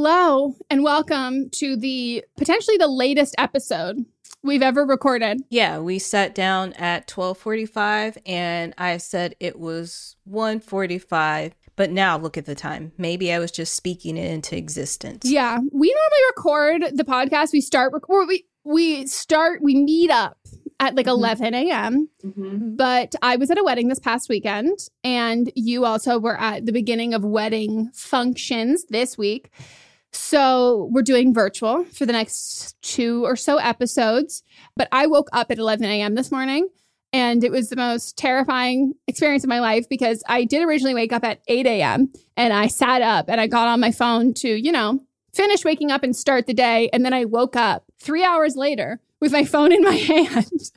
Hello and welcome to the potentially the latest episode we've ever recorded. Yeah, we sat down at 12:45 and I said it was 1:45, but now look at the time. Maybe I was just speaking it into existence. Yeah, we normally record the podcast. We start rec- or we we start we meet up at like mm-hmm. 11 a.m. Mm-hmm. But I was at a wedding this past weekend, and you also were at the beginning of wedding functions this week. So we're doing virtual for the next two or so episodes. But I woke up at 11 a.m. this morning, and it was the most terrifying experience of my life because I did originally wake up at 8 a.m. and I sat up and I got on my phone to, you know, finish waking up and start the day. And then I woke up three hours later with my phone in my hand.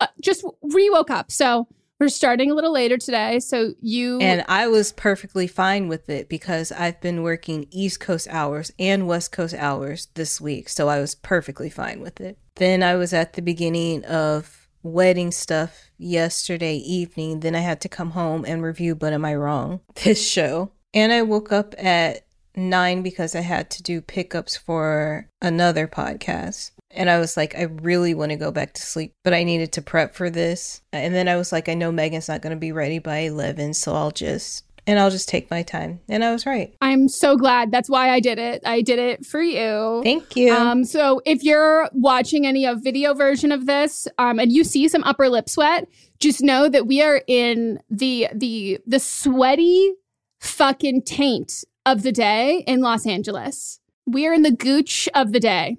Uh, just re woke up. So we're starting a little later today. So you And I was perfectly fine with it because I've been working East Coast hours and West Coast hours this week. So I was perfectly fine with it. Then I was at the beginning of wedding stuff yesterday evening. Then I had to come home and review But Am I Wrong? This show. And I woke up at nine because I had to do pickups for another podcast. And I was like, I really want to go back to sleep, but I needed to prep for this. And then I was like, I know Megan's not going to be ready by 11, so I'll just, and I'll just take my time. And I was right. I'm so glad. That's why I did it. I did it for you. Thank you. Um, so if you're watching any of video version of this, um, and you see some upper lip sweat, just know that we are in the the the sweaty fucking taint of the day in Los Angeles. We are in the gooch of the day.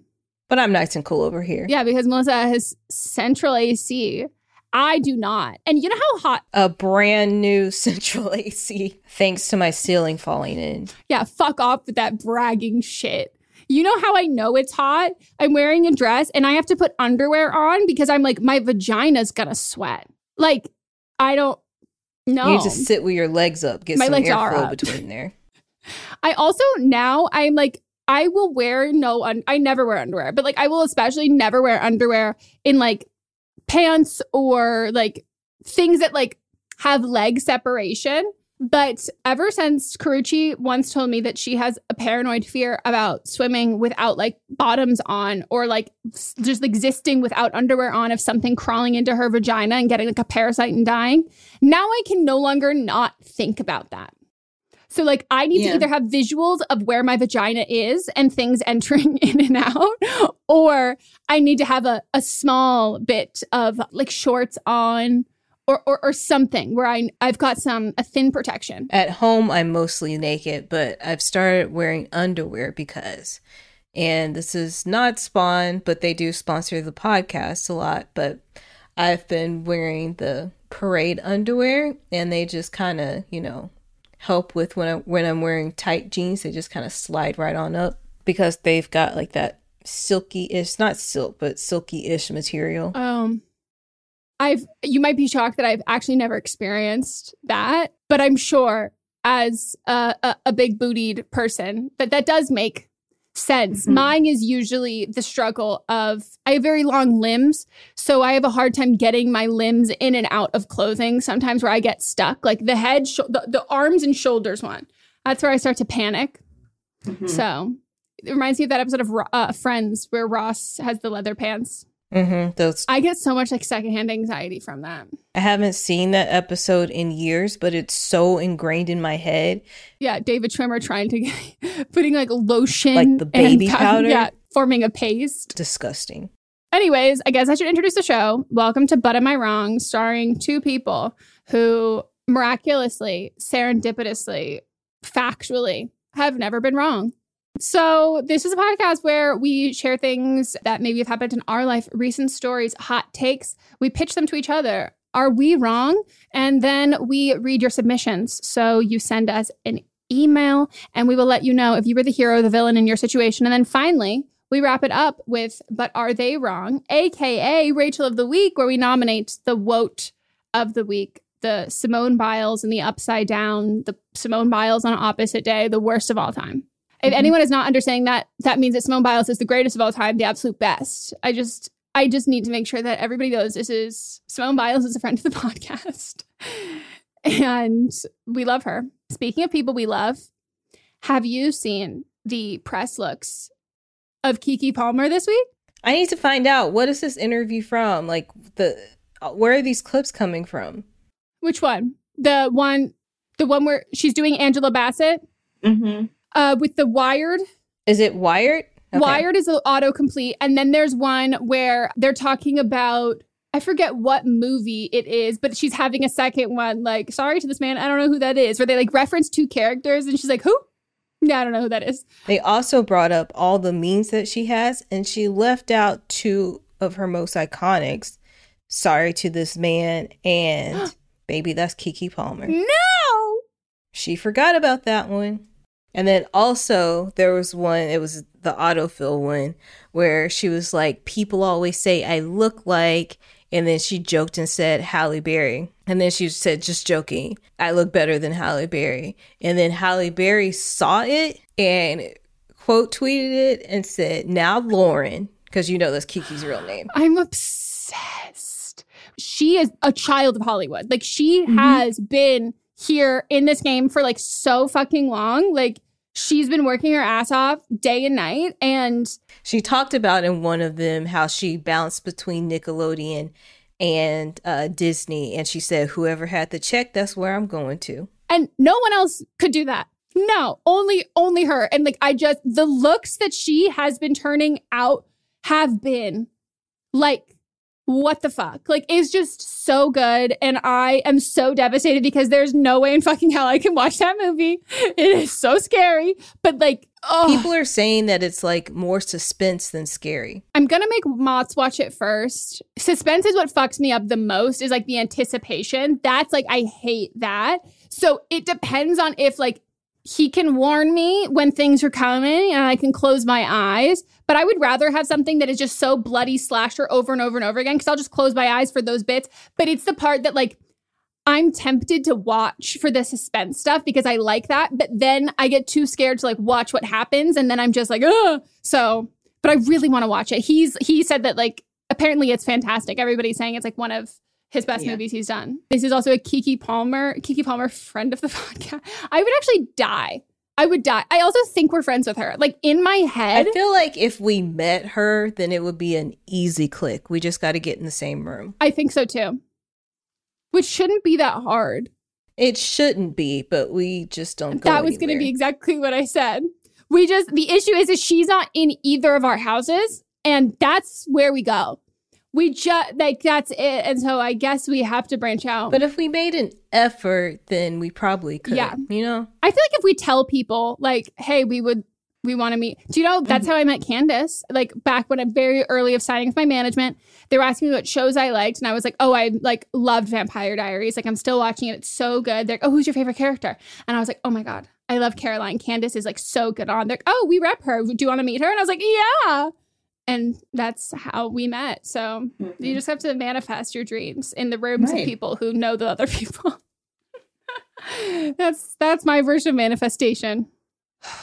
But I'm nice and cool over here. Yeah, because Melissa has central AC. I do not. And you know how hot A brand new central AC, thanks to my ceiling falling in. Yeah, fuck off with that bragging shit. You know how I know it's hot? I'm wearing a dress and I have to put underwear on because I'm like, my vagina's gonna sweat. Like, I don't know. You just sit with your legs up, get My some legs are airflow up. between there. I also now I'm like, I will wear no, un- I never wear underwear, but like, I will especially never wear underwear in like pants or like things that like have leg separation. But ever since Karuchi once told me that she has a paranoid fear about swimming without like bottoms on or like just existing without underwear on of something crawling into her vagina and getting like a parasite and dying, now I can no longer not think about that. So like I need Yeah. to either have visuals of where my vagina is and things entering in and out, or I need to have a, a small bit of like shorts on or, or or something where I I've got some a thin protection. At home, I'm mostly naked, but I've started wearing underwear because, and this is not Spawn, but they do sponsor the podcast a lot. But I've been wearing the parade underwear, and they just kind of, you know, help with when I when I'm wearing tight jeans. They just kind of slide right on up because they've got like that silky-ish, not silk, but silky-ish material. Um I've you might be shocked that I've actually never experienced that, but I'm sure as a, a, a big bootied person that that does make sense. Mm-hmm. Mine is usually the struggle of I have very long limbs, so I have a hard time getting my limbs in and out of clothing. Sometimes where I get stuck, like the head, sho- the, the arms and shoulders one. That's where I start to panic. Mm-hmm. So it reminds me of that episode of uh, Friends where Ross has the leather pants. Mm-hmm. Those I get so much like secondhand anxiety from that. I haven't seen that episode in years, but it's so ingrained in my head. Yeah, David Schwimmer trying to putting like lotion, Like the baby powder? Yeah, forming a paste. Disgusting. Anyways, I guess I should introduce the show. Welcome to But Am I Wrong, starring two people who miraculously, serendipitously factually have never been wrong. So, this is a podcast where we share things that maybe have happened in our life, recent stories, hot takes. We pitch them to each other. Are we wrong? And then we read your submissions. So, you send us an email and we will let you know if you were the hero, the villain in your situation. And then finally, we wrap it up with But Are They Wrong? AKA Rachel of the Week, where we nominate the Woat of the Week, the Simone Biles and the Upside Down, the Simone Biles on opposite day, the worst of all time. If Mhm. anyone is not understanding that, that means that Simone Biles is the greatest of all time, the absolute best. I just I just need to make sure that everybody knows this is Simone Biles is a friend of the podcast. And we love her. Speaking of people we love, have you seen the press looks of Keke Palmer this week? I need to find out what is this interview from? Like the uh, where are these clips coming from? Which one? The one the one where she's doing Angela Bassett Mm-hmm. Uh with the wired Is it Wired? Okay. Wired is an autocomplete. And then there's one where they're talking about, I forget what movie it is, but she's having a second one, like, sorry to this man, I don't know who that is, where they like reference two characters and she's like, who? Yeah, I don't know who that is. They also brought up all the memes that she has, and she left out two of her most iconics. Sorry to this man and baby, that's Keke Palmer. No! She forgot about that one. And then also there was one, it was the autofill one, where she was like, People always say I look like and then she joked and said Halle Berry. And then she said, just joking, I look better than Halle Berry. And then Halle Berry saw it and quote tweeted it and said, Now Lauren, because you know that's Keke's real name. I'm obsessed. She is a child of Hollywood. Like, she Mhm. has been here in this game for like so fucking long. Like, she's been working her ass off day and night. And She talked about in one of them how she bounced between Nickelodeon and uh, Disney, and she said, "Whoever had the check, that's where I'm going to." and no one else could do that no only only her and like i just the looks that she has been turning out have been like what the fuck like it's just so good and i am so devastated because there's no way in fucking hell i can watch that movie it is so scary but like oh People are saying that it's like more suspense than scary. I'm gonna make Mott's watch it first. Suspense is what fucks me up the most, is like the anticipation. That's like I hate that. So it depends on if like he can warn me when things are coming and I can close my eyes. But I would rather have something that is just so bloody slasher over and over and over again because I'll just close my eyes for those bits. But it's the part that like I'm tempted to watch for the suspense stuff because I like that. But then I get too scared to like watch what happens and then I'm just like, ugh. So but I really want to watch it. He's he said that like apparently it's fantastic. Everybody's saying it's like one of his best Yeah. movies he's done. This is also a Keke Palmer, Keke Palmer friend of the podcast. I would actually die. I would die. I also think we're friends with her. Like in my head, I feel like if we met her, then it would be an easy click. We just got to get in the same room. I think so too. Which shouldn't be that hard. It shouldn't be, but we just don't. Go that was going to be exactly what I said. We just the issue is is she's not in either of our houses, and that's where we go. We just like that's it, and so I guess we have to branch out. But if we made an effort, then we probably could. Yeah. You know. I feel like if we tell people like, hey, we would we want to meet. Do you know that's mm-hmm. how I met Candice? Like back when I'm very early of signing with my management, they were asking me what shows I liked, and I was like, oh, I like loved Vampire Diaries. Like I'm still watching it. It's so good. They're like, oh, who's your favorite character? And I was like, oh my god, I love Caroline. Candice is like so good on. They're like, oh, we rep her. Do you want to meet her? And I was like, yeah. And that's how we met. So you mm-hmm. just have to manifest your dreams in the rooms Right. of people who know the other people. that's that's my version of manifestation.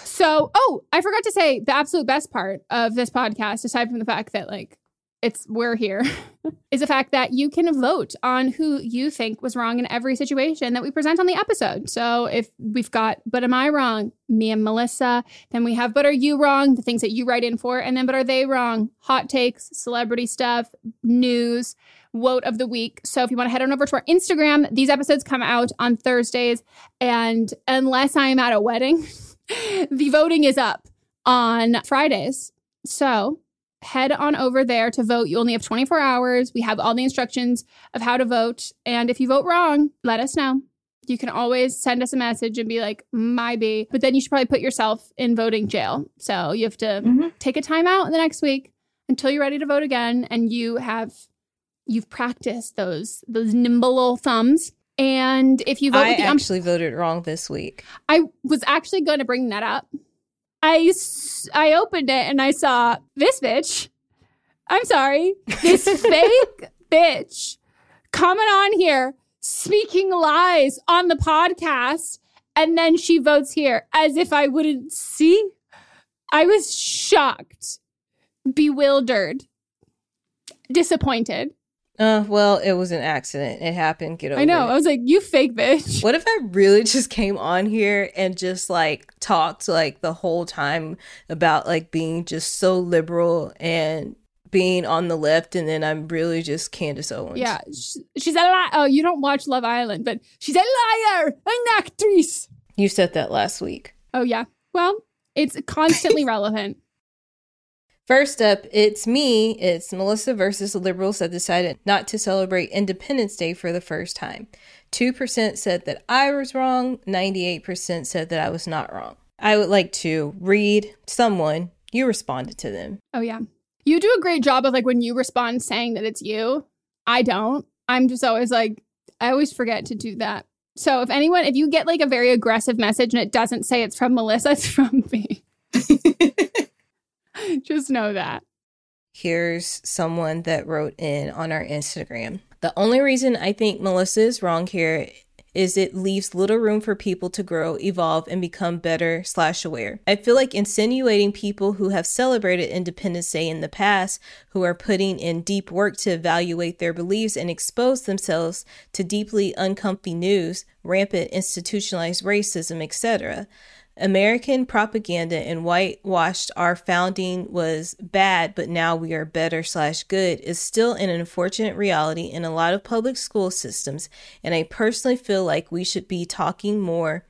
So, oh, I forgot to say the absolute best part of this podcast, aside from the fact that like it's we're here, is the fact that you can vote on who you think was wrong in every situation that we present on the episode. So if we've got but am I wrong? Me and Melissa. Then we have but are you wrong? The things that you write in for, and then but are they wrong? Hot takes, celebrity stuff, news, vote of the week. So if you want to head on over to our Instagram, these episodes come out on Thursdays, and unless I am at a wedding, the voting is up on Fridays. So head on over there to vote. You only have 24 hours. We have all the instructions of how to vote. And if you vote wrong, let us know. You can always send us a message and be like, my B. But then you should probably put yourself in voting jail. So you have to Mhm. take a time out in the next week until you're ready to vote again and you have you've practiced those those nimble little thumbs. And if you vote I with the um, actually voted wrong this week. I was actually going to bring that up. I I opened it and I saw this bitch. I'm sorry, this fake bitch coming on here speaking lies on the podcast, and then she votes here as if I wouldn't see. I was shocked, bewildered, disappointed. Uh, well, it was an accident. It happened. Get over I know. it. I was like, "You fake bitch." What if I really just came on here and just like talked like the whole time about like being just so liberal and being on the left, and then I'm really just Candace Owens? Yeah, she's a liar. Oh, you don't watch Love Island, but she's a liar, an actress. you said that last week. Oh yeah. Well, it's constantly relevant. First up, it's me. It's Melissa versus the liberals that decided not to celebrate Independence Day for the first time. 2% said that I was wrong, 98% said that I was not wrong. I would like to read someone, you responded to them. Oh yeah. You do a great job of like when you respond saying that it's you. I don't. I'm just always like I always forget to do that. So if anyone if you get like a very aggressive message and it doesn't say it's from Melissa, it's from me. just know that. Here's someone that wrote in on our Instagram. The only reason I think Melissa is wrong here is it leaves little room for people to grow, evolve, and become better slash aware. I feel like insinuating people who have celebrated Independence Day in the past, who are putting in deep work to evaluate their beliefs and expose themselves to deeply uncomfy news, rampant institutionalized racism, etc. American propaganda and whitewashed our founding was bad, but now we are better slash good is still an unfortunate reality in a lot of public school systems. And I personally feel like we should be talking more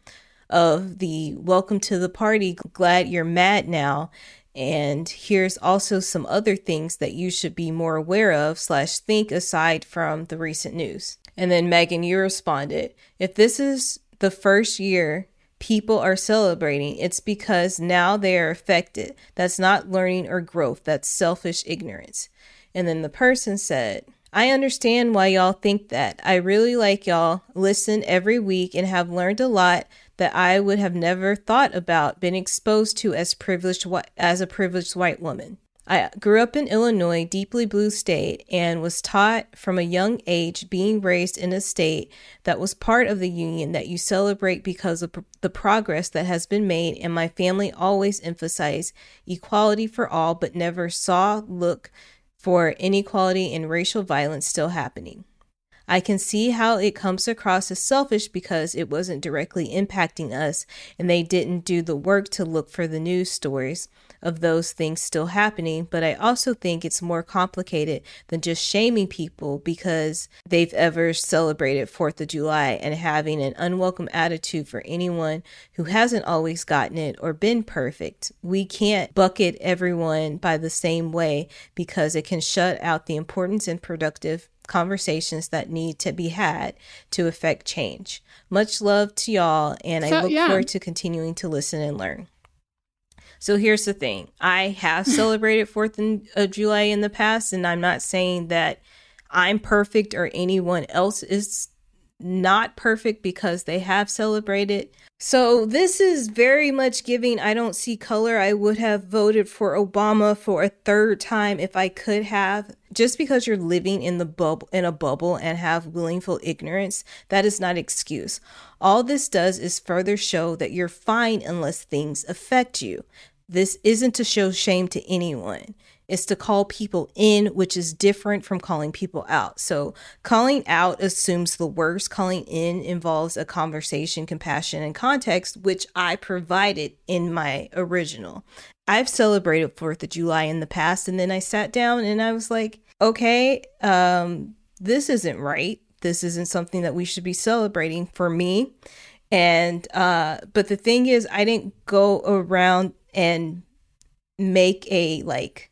of the welcome to the party, glad you're mad now. And here's also some other things that you should be more aware of slash think aside from the recent news. And then Megan, you responded, if this is the first year people are celebrating, it's because now they are affected. That's not learning or growth, that's selfish ignorance. And then the person said, I understand why y'all think that. I really like y'all, listen every week, and have learned a lot that I would have never thought about, been exposed to as privileged as a privileged white woman. I grew up in Illinois, deeply blue state, and was taught from a young age, being raised in a state that was part of the union that you celebrate because of the progress that has been made. And my family always emphasized equality for all, but never saw, look for inequality and racial violence still happening. I can see how it comes across as selfish because it wasn't directly impacting us and they didn't do the work to look for the news stories of those things still happening. But I also think it's more complicated than just shaming people because they've ever celebrated 4th of July and having an unwelcome attitude for anyone who hasn't always gotten it or been perfect. We can't bucket everyone by the same way because it can shut out the importance and productive conversations that need to be had to affect change. Much love to y'all, and I look yeah. forward to continuing to listen and learn. So here's the thing I have celebrated 4th of July in the past, and I'm not saying that I'm perfect or anyone else is not perfect because they have celebrated. So this is very much giving I don't see color. I would have voted for Obama for a third time if I could have. Just because you're living in the bubble in a bubble and have willful ignorance, that is not excuse. All this does is further show that you're fine unless things affect you. This isn't to show shame to anyone. It's to call people in, which is different from calling people out. So, calling out assumes the worst. Calling in involves a conversation, compassion, and context, which I provided in my original. I've celebrated 4th of July in the past, and then I sat down and I was like, okay, um, this isn't right. This isn't something that we should be celebrating for me. And, uh, but the thing is, I didn't go around and make a like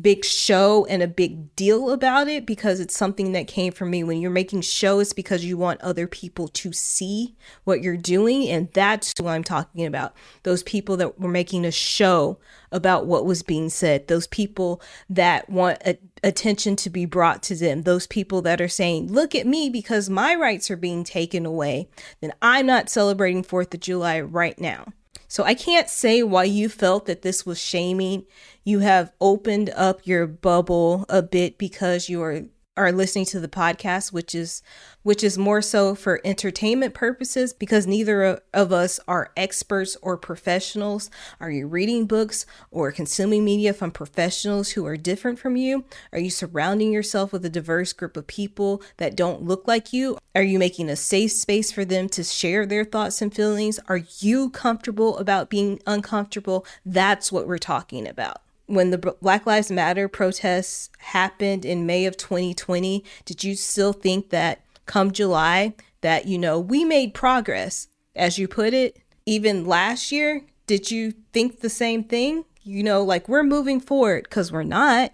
big show and a big deal about it because it's something that came from me. When you're making shows because you want other people to see what you're doing. And that's what I'm talking about. Those people that were making a show about what was being said, those people that want a, attention to be brought to them, those people that are saying, look at me because my rights are being taken away, then I'm not celebrating 4th of July right now. So I can't say why you felt that this was shaming. You have opened up your bubble a bit because you are are listening to the podcast which is which is more so for entertainment purposes because neither of us are experts or professionals. Are you reading books or consuming media from professionals who are different from you? Are you surrounding yourself with a diverse group of people that don't look like you? Are you making a safe space for them to share their thoughts and feelings? Are you comfortable about being uncomfortable? That's what we're talking about when the Black Lives Matter protests happened in May of 2020, did you still think that come July that you know we made progress as you put it even last year? Did you think the same thing? You know, like we're moving forward cuz we're not.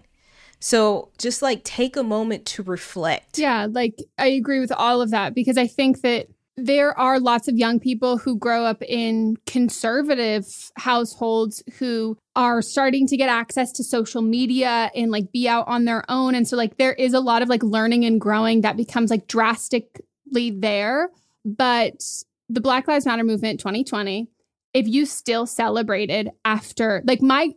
So just like take a moment to reflect. Yeah, like I agree with all of that because I think that there are lots of young people who grow up in conservative households who are starting to get access to social media and like be out on their own. And so like there is a lot of like learning and growing that becomes like drastically there. But the black lives matter movement 2020 if you still celebrated after like my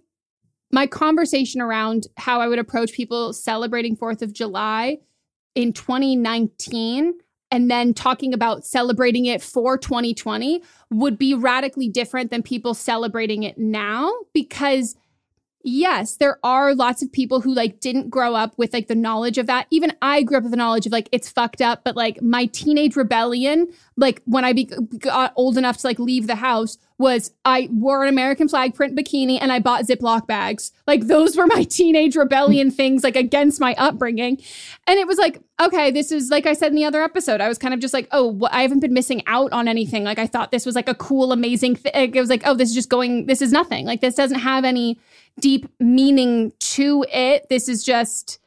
my conversation around how i would approach people celebrating 4th of july in 2019 and then talking about celebrating it for 2020 would be radically different than people celebrating it now because yes, there are lots of people who like didn't grow up with like the knowledge of that. Even I grew up with the knowledge of like it's fucked up, but like my teenage rebellion, like when I be- got old enough to like leave the house, was I wore an American flag print bikini and I bought Ziploc bags. Like those were my teenage rebellion things, like against my upbringing. And it was like, okay, this is like I said in the other episode, I was kind of just like, oh, I haven't been missing out on anything. Like I thought this was like a cool, amazing thing. It was like, oh, this is just going, this is nothing. Like this doesn't have any deep meaning to it. This is just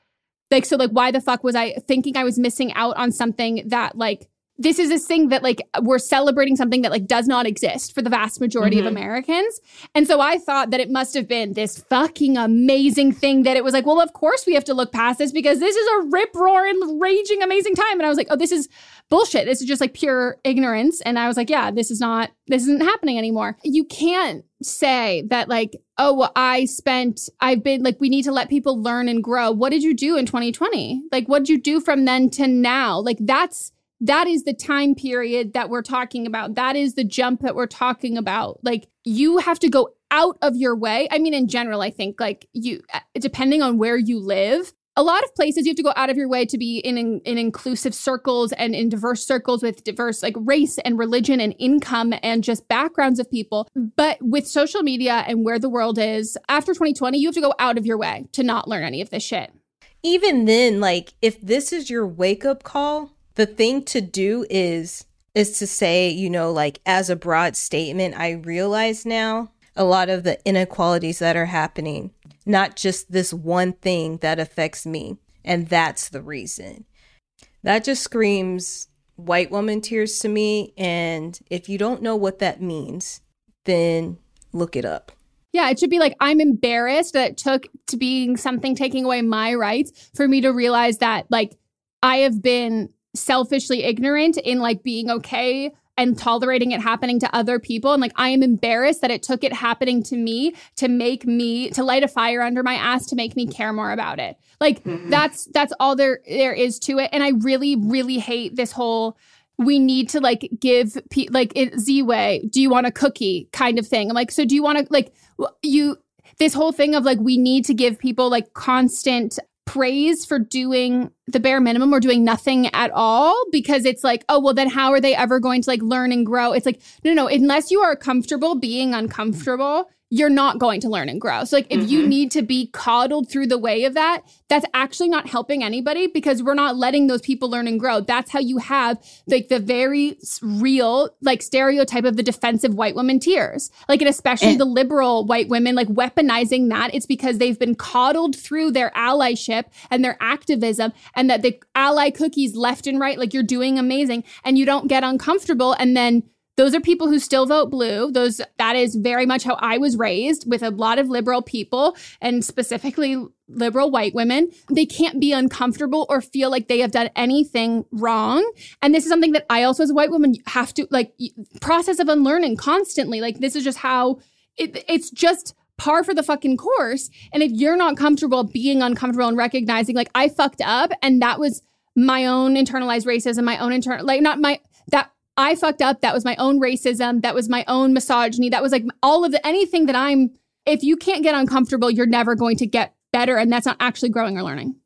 like, so like, why the fuck was I thinking I was missing out on something that like, this is this thing that like we're celebrating something that like does not exist for the vast majority mm-hmm. of Americans. And so I thought that it must have been this fucking amazing thing that it was like, well, of course we have to look past this because this is a rip roaring, raging, amazing time. And I was like, oh, this is bullshit. This is just like pure ignorance. And I was like, yeah, this is not, this isn't happening anymore. You can't say that like, oh, well, I spent, I've been like, we need to let people learn and grow. What did you do in 2020? Like, what did you do from then to now? Like, that's, that is the time period that we're talking about. That is the jump that we're talking about. Like you have to go out of your way. I mean, in general, I think like you, uh, depending on where you live, a lot of places you have to go out of your way to be in, in, in inclusive circles and in diverse circles with diverse like race and religion and income and just backgrounds of people. But with social media and where the world is after 2020, you have to go out of your way to not learn any of this shit. Even then, like if this is your wake up call, the thing to do is is to say, you know, like as a broad statement, I realize now a lot of the inequalities that are happening, not just this one thing that affects me. And that's the reason. That just screams white woman tears to me. And if you don't know what that means, then look it up. Yeah, it should be like I'm embarrassed that it took to being something taking away my rights for me to realize that like I have been selfishly ignorant in like being okay and tolerating it happening to other people and like I am embarrassed that it took it happening to me to make me to light a fire under my ass to make me care more about it. Like mm-hmm. that's that's all there there is to it and I really really hate this whole we need to like give pe- like it Z way. Do you want a cookie kind of thing? I'm like, so do you want to like you this whole thing of like we need to give people like constant praise for doing the bare minimum or doing nothing at all because it's like, oh, well, then how are they ever going to like learn and grow? It's like, no, no, unless you are comfortable being uncomfortable, you're not going to learn and grow. So, like, if you mm-hmm. need to be coddled through the way of that, that's actually not helping anybody because we're not letting those people learn and grow. That's how you have like the very real, like, stereotype of the defensive white woman tears. Like, and especially And- the liberal white women, like, weaponizing that. It's because they've been coddled through their allyship and their activism, and that the ally cookies left and right, like, you're doing amazing, and you don't get uncomfortable. And then those are people who still vote blue. Those that is very much how i was raised with a lot of liberal people and specifically liberal white women. They can't be uncomfortable or feel like they have done anything wrong. And this is something that i also as a white woman have to like process of unlearning constantly. Like this is just how it, it's just par for the fucking course. And if you're not comfortable being uncomfortable and recognizing like i fucked up and that was my own internalized racism my own internal like not my that I fucked up. That was my own racism. That was my own misogyny. That was like all of the anything that I'm. If you can't get uncomfortable, you're never going to get better, and that's not actually growing or learning.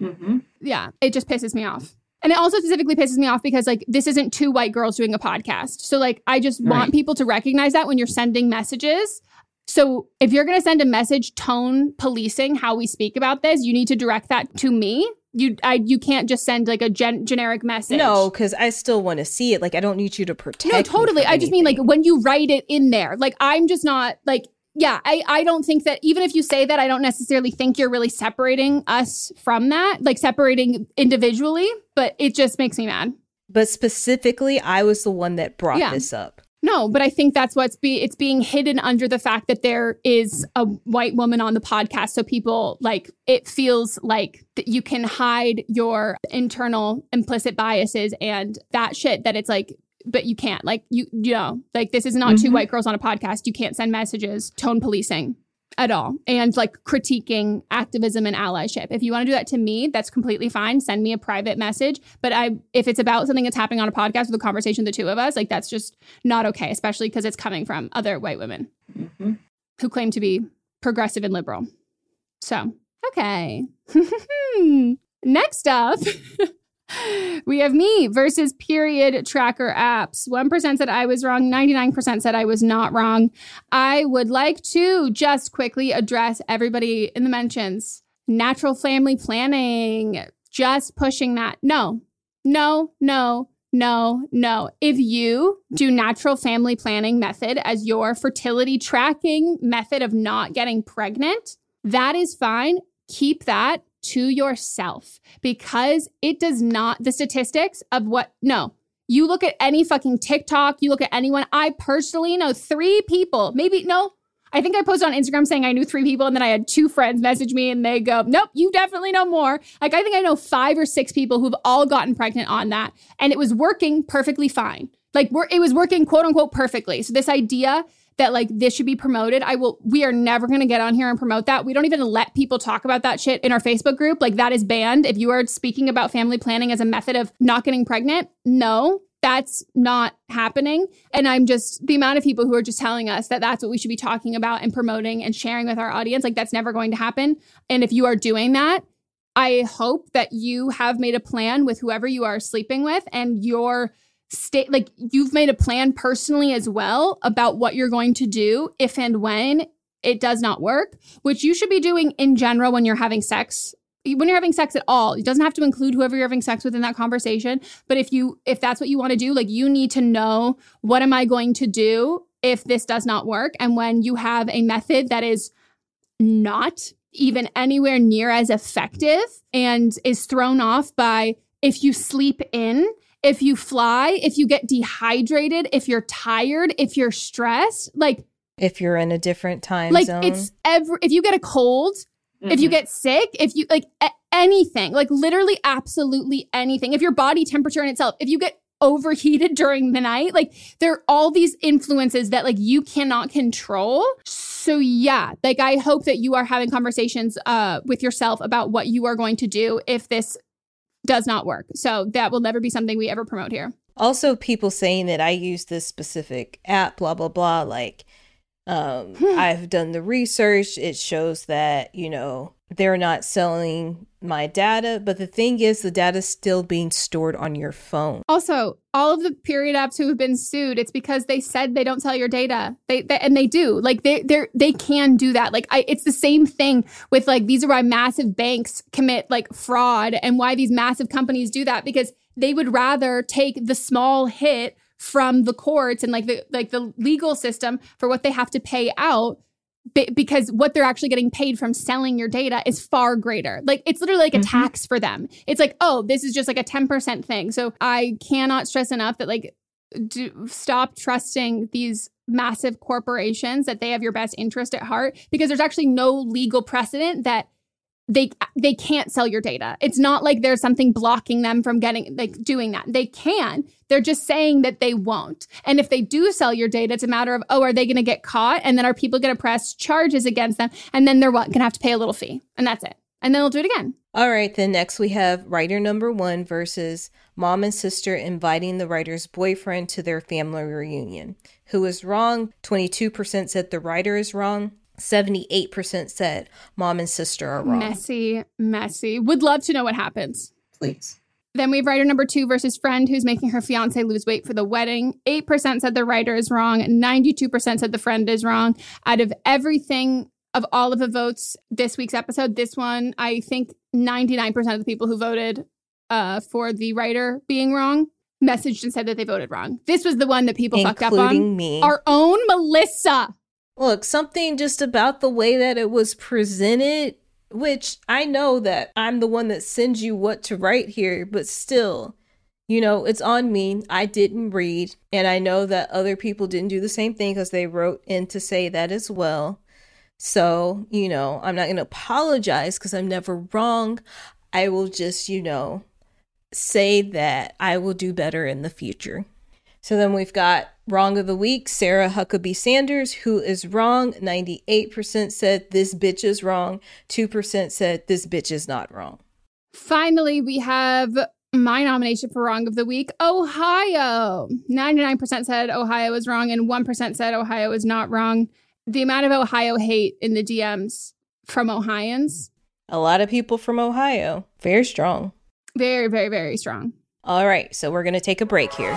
Mm-hmm. Yeah, it just pisses me off. And it also specifically pisses me off because like this isn't two white girls doing a podcast. So like I just want people to recognize that when you're sending messages. So if you're going to send a message tone policing how we speak about this, you need to direct that to me. You I you can't just send like a gen- generic message. No, because I still want to see it. Like I don't need you to protect. No, totally. I just mean like when you write it in there. Like I'm just not like yeah, I I don't think that even if you say that I don't necessarily think you're really separating us from that, like separating individually, but it just makes me mad. But specifically, I was the one that brought Yeah. this up. No, but I think that's what's be it's being hidden under the fact that there is a white woman on the podcast. So people like it feels like that you can hide your internal implicit biases and that shit that it's like but you can't. Like you you know like this is not two Mhm. white girls on a podcast. You can't send messages. Tone policing at all. And like critiquing activism and allyship. If you want to do that to me that's completely fine. Send me a private message. But i if it's about something that's happening on a podcast with a conversation the two of us like that's just not okay especially because it's coming from other white women Mm-hmm. who claim to be progressive and liberal. So okay. Next up we have me versus period tracker apps 1% said i was wrong 99% said i was not wrong I would like to just quickly address everybody in the mentions. Natural family planning, just pushing that. No, no, no, no, no. If you do natural family planning method as your fertility tracking method of not getting pregnant, that is fine. Keep that to yourself because it does not, the statistics of what, no, you look at any fucking TikTok, you look at anyone. I personally know three people, maybe no. I think I posted on Instagram saying I knew three people, and then I had two friends message me and they go, Nope, you definitely know more. Like, I think I know five or six people who've all gotten pregnant on that, and it was working perfectly fine. Like, it was working quote unquote perfectly. So, this idea that like this should be promoted, I will, we are never gonna get on here and promote that. We don't even let people talk about that shit in our Facebook group. Like, that is banned. If you are speaking about family planning as a method of not getting pregnant, no, that's not happening. And I'm just the amount of people who are just telling us that that's what we should be talking about and promoting and sharing with our audience. Like that's never going to happen. And if you are doing that, I hope that you have made a plan with whoever you are sleeping with and your state like you've made a plan personally as well about what you're going to do if and when it does not work, which you should be doing in general when you're having sex. When you're having sex at all it doesn't have to include whoever you're having sex with in that conversation but if you if that's what you want to do like you need to know what am i going to do if this does not work? And when you have a method that is not even anywhere near as effective and is thrown off by if you sleep in if you fly if you get dehydrated if you're tired if you're stressed like If you're in a different time like zone, it's every if you get a cold if you get sick, if you like a- anything, like literally absolutely anything, if your body temperature in itself, if you get overheated during the night, like there are all these influences that like you cannot control. So yeah, like I hope that you are having conversations uh with yourself about what you are going to do if this does not work. So that will never be something we ever promote here. also people saying that I use this specific app, blah blah blah. Like Um, I've done the research. It shows that, you know, they're not selling my data, but the thing is, the data is still being stored on your phone. Also, all of the period apps who have been sued, it's because they said they don't sell your data. They, they and they do. Like they they they can do that. Like I, it's the same thing with like these are why massive banks commit like fraud and why these massive companies do that because they would rather take the small hit from the courts and like the like the legal system for what they have to pay out because what they're actually getting paid from selling your data is far greater. Like it's literally like a mm-hmm. tax for them. It's like, oh, this is just like a 10% thing. So I cannot stress enough that like do stop trusting these massive corporations that they have your best interest at heart because there's actually no legal precedent that they they can't sell your data. It's not like there's something blocking them from getting like doing that. They can. They're just saying that they won't. And if they do sell your data, it's a matter of oh, are they going to get caught? And then are people going to press charges against them? And then they're what going to have to pay a little fee, and that's it. And then they'll do it again. All right. Then next we have writer number one versus mom and sister inviting the writer's boyfriend to their family reunion. Who is wrong? Twenty two percent said the writer is wrong. 78% said mom and sister are wrong. Messy, messy. Would love to know what happens. Please. Then we have writer number two versus friend who's making her fiance lose weight for the wedding. 8% said the writer is wrong. 92% said the friend is wrong. Out of everything, of all of the votes this week's episode, this one, I think 99% of the people who voted uh, for the writer being wrong messaged and said that they voted wrong. This was the one that people Including fucked up on. me. Our own Melissa. Look, something just about the way that it was presented, which I know that I'm the one that sends you what to write here, but still, you know, it's on me. I didn't read, and I know that other people didn't do the same thing because they wrote in to say that as well. So, you know, I'm not going to apologize because I'm never wrong. I will just, you know, say that I will do better in the future. So then we've got wrong of the week, Sarah Huckabee Sanders, who is wrong. 98% said this bitch is wrong. 2% said this bitch is not wrong. Finally, we have my nomination for wrong of the week, Ohio. 99% said Ohio is wrong and 1% said Ohio is not wrong. The amount of Ohio hate in the DMs from Ohioans. A lot of people from Ohio. Very strong. Very, very, very strong. All right, so we're going to take a break here.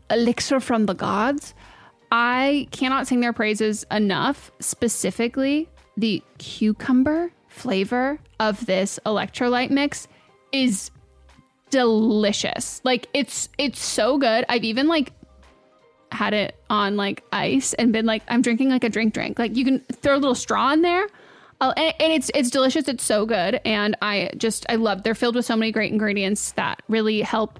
elixir from the gods. I cannot sing their praises enough, specifically the cucumber flavor of this electrolyte mix is delicious. Like it's it's so good. I've even like had it on like ice and been like I'm drinking like a drink drink. Like you can throw a little straw in there. I'll, and, and it's it's delicious. It's so good, and I just I love. They're filled with so many great ingredients that really help.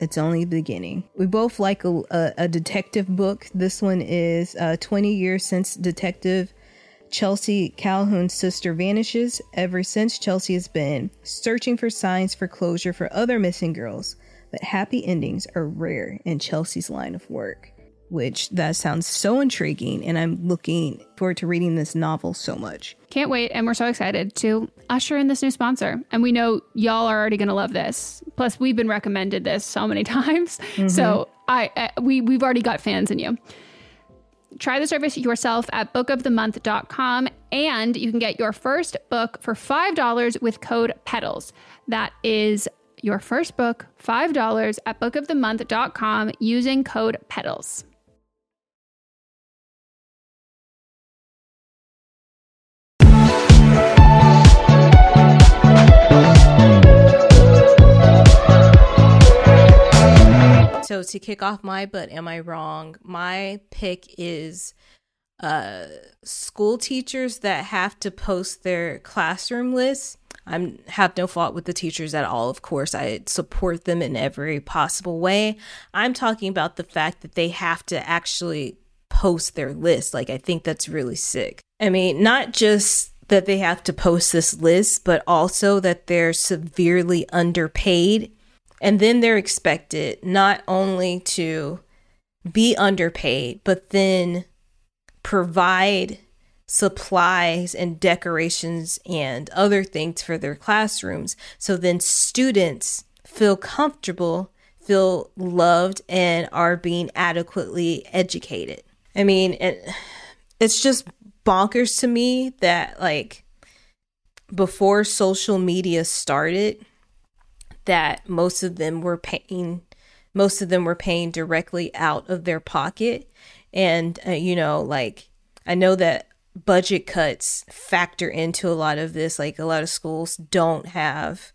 It's only the beginning. We both like a, a, a detective book. This one is uh, 20 years since Detective Chelsea Calhoun's sister vanishes. Ever since, Chelsea has been searching for signs for closure for other missing girls, but happy endings are rare in Chelsea's line of work. which that sounds so intriguing. And I'm looking forward to reading this novel so much. Can't wait. And we're so excited to usher in this new sponsor. And we know y'all are already going to love this. Plus, we've been recommended this so many times. Mm-hmm. So I, I, we, we've already got fans in you. Try the service yourself at bookofthemonth.com and you can get your first book for $5 with code PETALS. That is your first book, $5 at bookofthemonth.com using code PETALS. So to kick off my but am I wrong? My pick is uh school teachers that have to post their classroom lists. I have no fault with the teachers at all. Of course, I support them in every possible way. I'm talking about the fact that they have to actually post their list. Like I think that's really sick. I mean, not just that they have to post this list, but also that they're severely underpaid and then they're expected not only to be underpaid, but then provide supplies and decorations and other things for their classrooms. So then students feel comfortable, feel loved, and are being adequately educated. I mean, it, it's just bonkers to me that, like, before social media started, that most of them were paying most of them were paying directly out of their pocket. And uh, you know like i know that budget cuts factor into a lot of this. Like a lot of schools don't have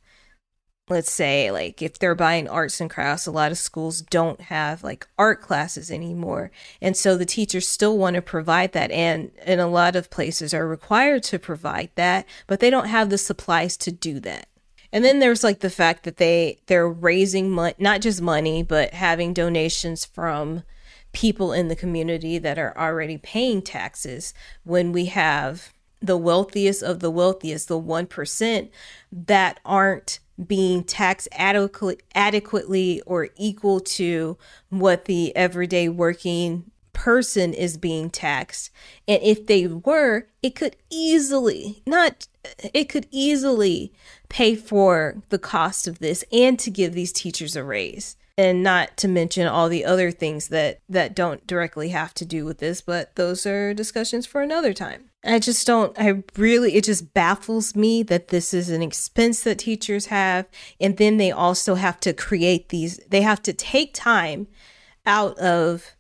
let's say like if they're buying arts and crafts a lot of schools don't have like art classes anymore. And so the teachers still want to provide that and in a lot of places are required to provide that but they don't have the supplies to do that and then there's like the fact that they they're raising money, not just money, but having donations from people in the community that are already paying taxes when we have the wealthiest of the wealthiest, the 1% that aren't being taxed adequately, adequately or equal to what the everyday working person is being taxed. And if they were, it could easily, not, it could easily pay for the cost of this and to give these teachers a raise. And not to mention all the other things that that don't directly have to do with this but those are discussions for another time. I just don't i really it just baffles me that this is an expense that teachers have. And then they also have to create these they have to take time out of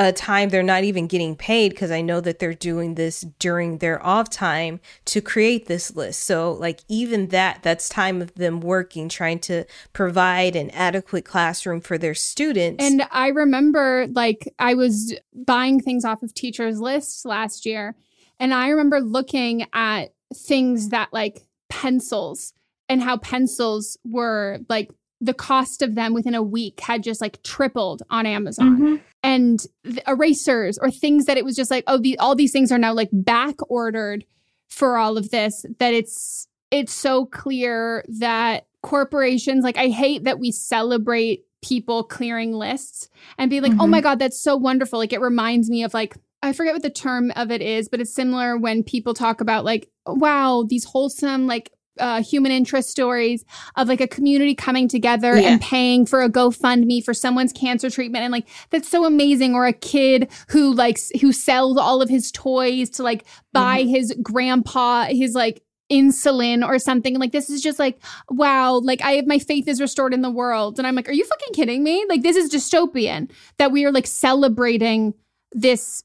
a time they're not even getting paid because I know that they're doing this during their off time to create this list. So, like, even that, that's time of them working, trying to provide an adequate classroom for their students. And I remember, like, I was buying things off of teachers' lists last year, and I remember looking at things that, like, pencils and how pencils were like the cost of them within a week had just like tripled on Amazon. Mm-hmm. And erasers or things that it was just like, oh, the, all these things are now like back ordered for all of this. That it's it's so clear that corporations like I hate that we celebrate people clearing lists and be like, mm-hmm. oh my mm-hmm. god, that's so wonderful. Like it reminds me of like I forget what the term of it is, but it's similar when people talk about like, wow, these wholesome like uh, human interest stories of like a community coming together yeah. and paying for a GoFundMe for someone's cancer treatment. And like, that's so amazing. Or a kid who likes, who sells all of his toys to like buy mm-hmm. his grandpa, his like, insulin or something like this is just like wow like i have my faith is restored in the world and i'm like are you fucking kidding me like this is dystopian that we are like celebrating this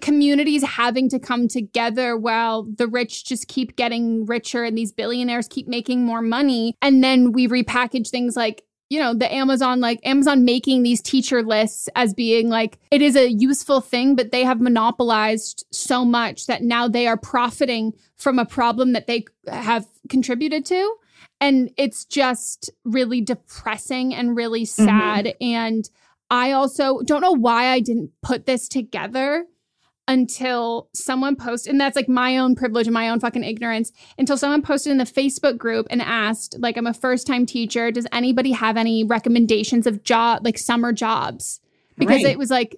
communities having to come together while the rich just keep getting richer and these billionaires keep making more money. And then we repackage things like you know the amazon like amazon making these teacher lists as being like it is a useful thing but they have monopolized so much that now they are profiting from a problem that they have contributed to and it's just really depressing and really mm-hmm. sad mm-hmm. and i also don't know why i didn't put this together until someone posted, and that's like my own privilege and my own fucking ignorance, until someone posted in the Facebook group and asked, like, I'm a first time teacher. Does anybody have any recommendations of job, like summer jobs? Because right. it was like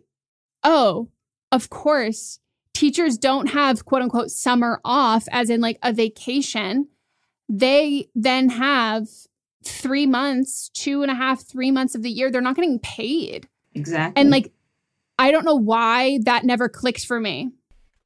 oh, of course, teachers don't have quote unquote summer off, as in like a vacation. They then have three months, two and a half, three months of the year, they're not getting paid. Exactly. And like, I don't know why that never clicked for me.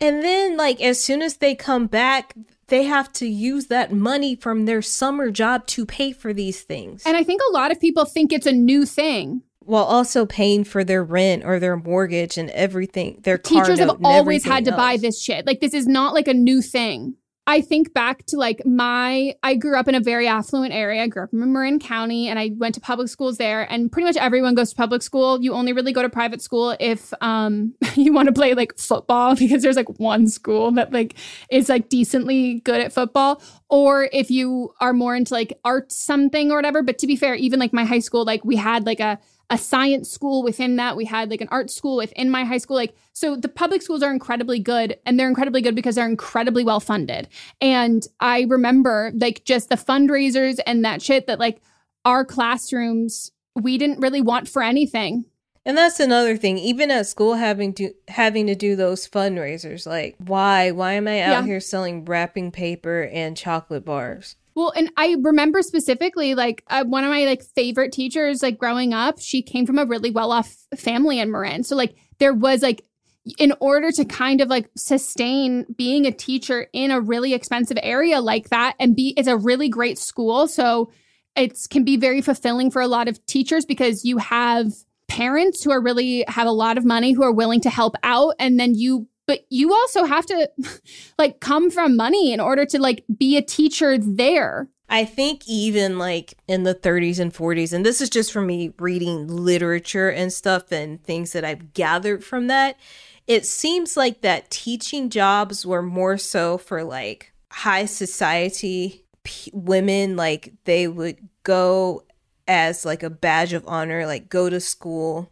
And then, like, as soon as they come back, they have to use that money from their summer job to pay for these things. And I think a lot of people think it's a new thing. While also paying for their rent or their mortgage and everything, their Teachers have always had to buy this shit. Like, this is not like a new thing. I think back to like my, I grew up in a very affluent area. I grew up in Marin County and I went to public schools there. And pretty much everyone goes to public school. You only really go to private school if um, you want to play like football because there's like one school that like is like decently good at football. Or if you are more into like art something or whatever. But to be fair, even like my high school, like we had like a, a science school within that. We had like an art school within my high school. Like, so the public schools are incredibly good and they're incredibly good because they're incredibly well funded. And I remember like just the fundraisers and that shit that like our classrooms, we didn't really want for anything. And that's another thing. Even at school, having to having to do those fundraisers, like why? Why am I out Yeah. here selling wrapping paper and chocolate bars? Well, and I remember specifically, like uh, one of my like favorite teachers, like growing up, she came from a really well off family in Marin. So like there was like, in order to kind of like sustain being a teacher in a really expensive area like that, and be it's a really great school. So it's can be very fulfilling for a lot of teachers because you have parents who are really have a lot of money who are willing to help out, and then you. But you also have to like come from money in order to like be a teacher there. I think even like in the 30s and 40s, and this is just from me reading literature and stuff and things that I've gathered from that, it seems like that teaching jobs were more so for like high society p- women, like they would go as like a badge of honor, like go to school,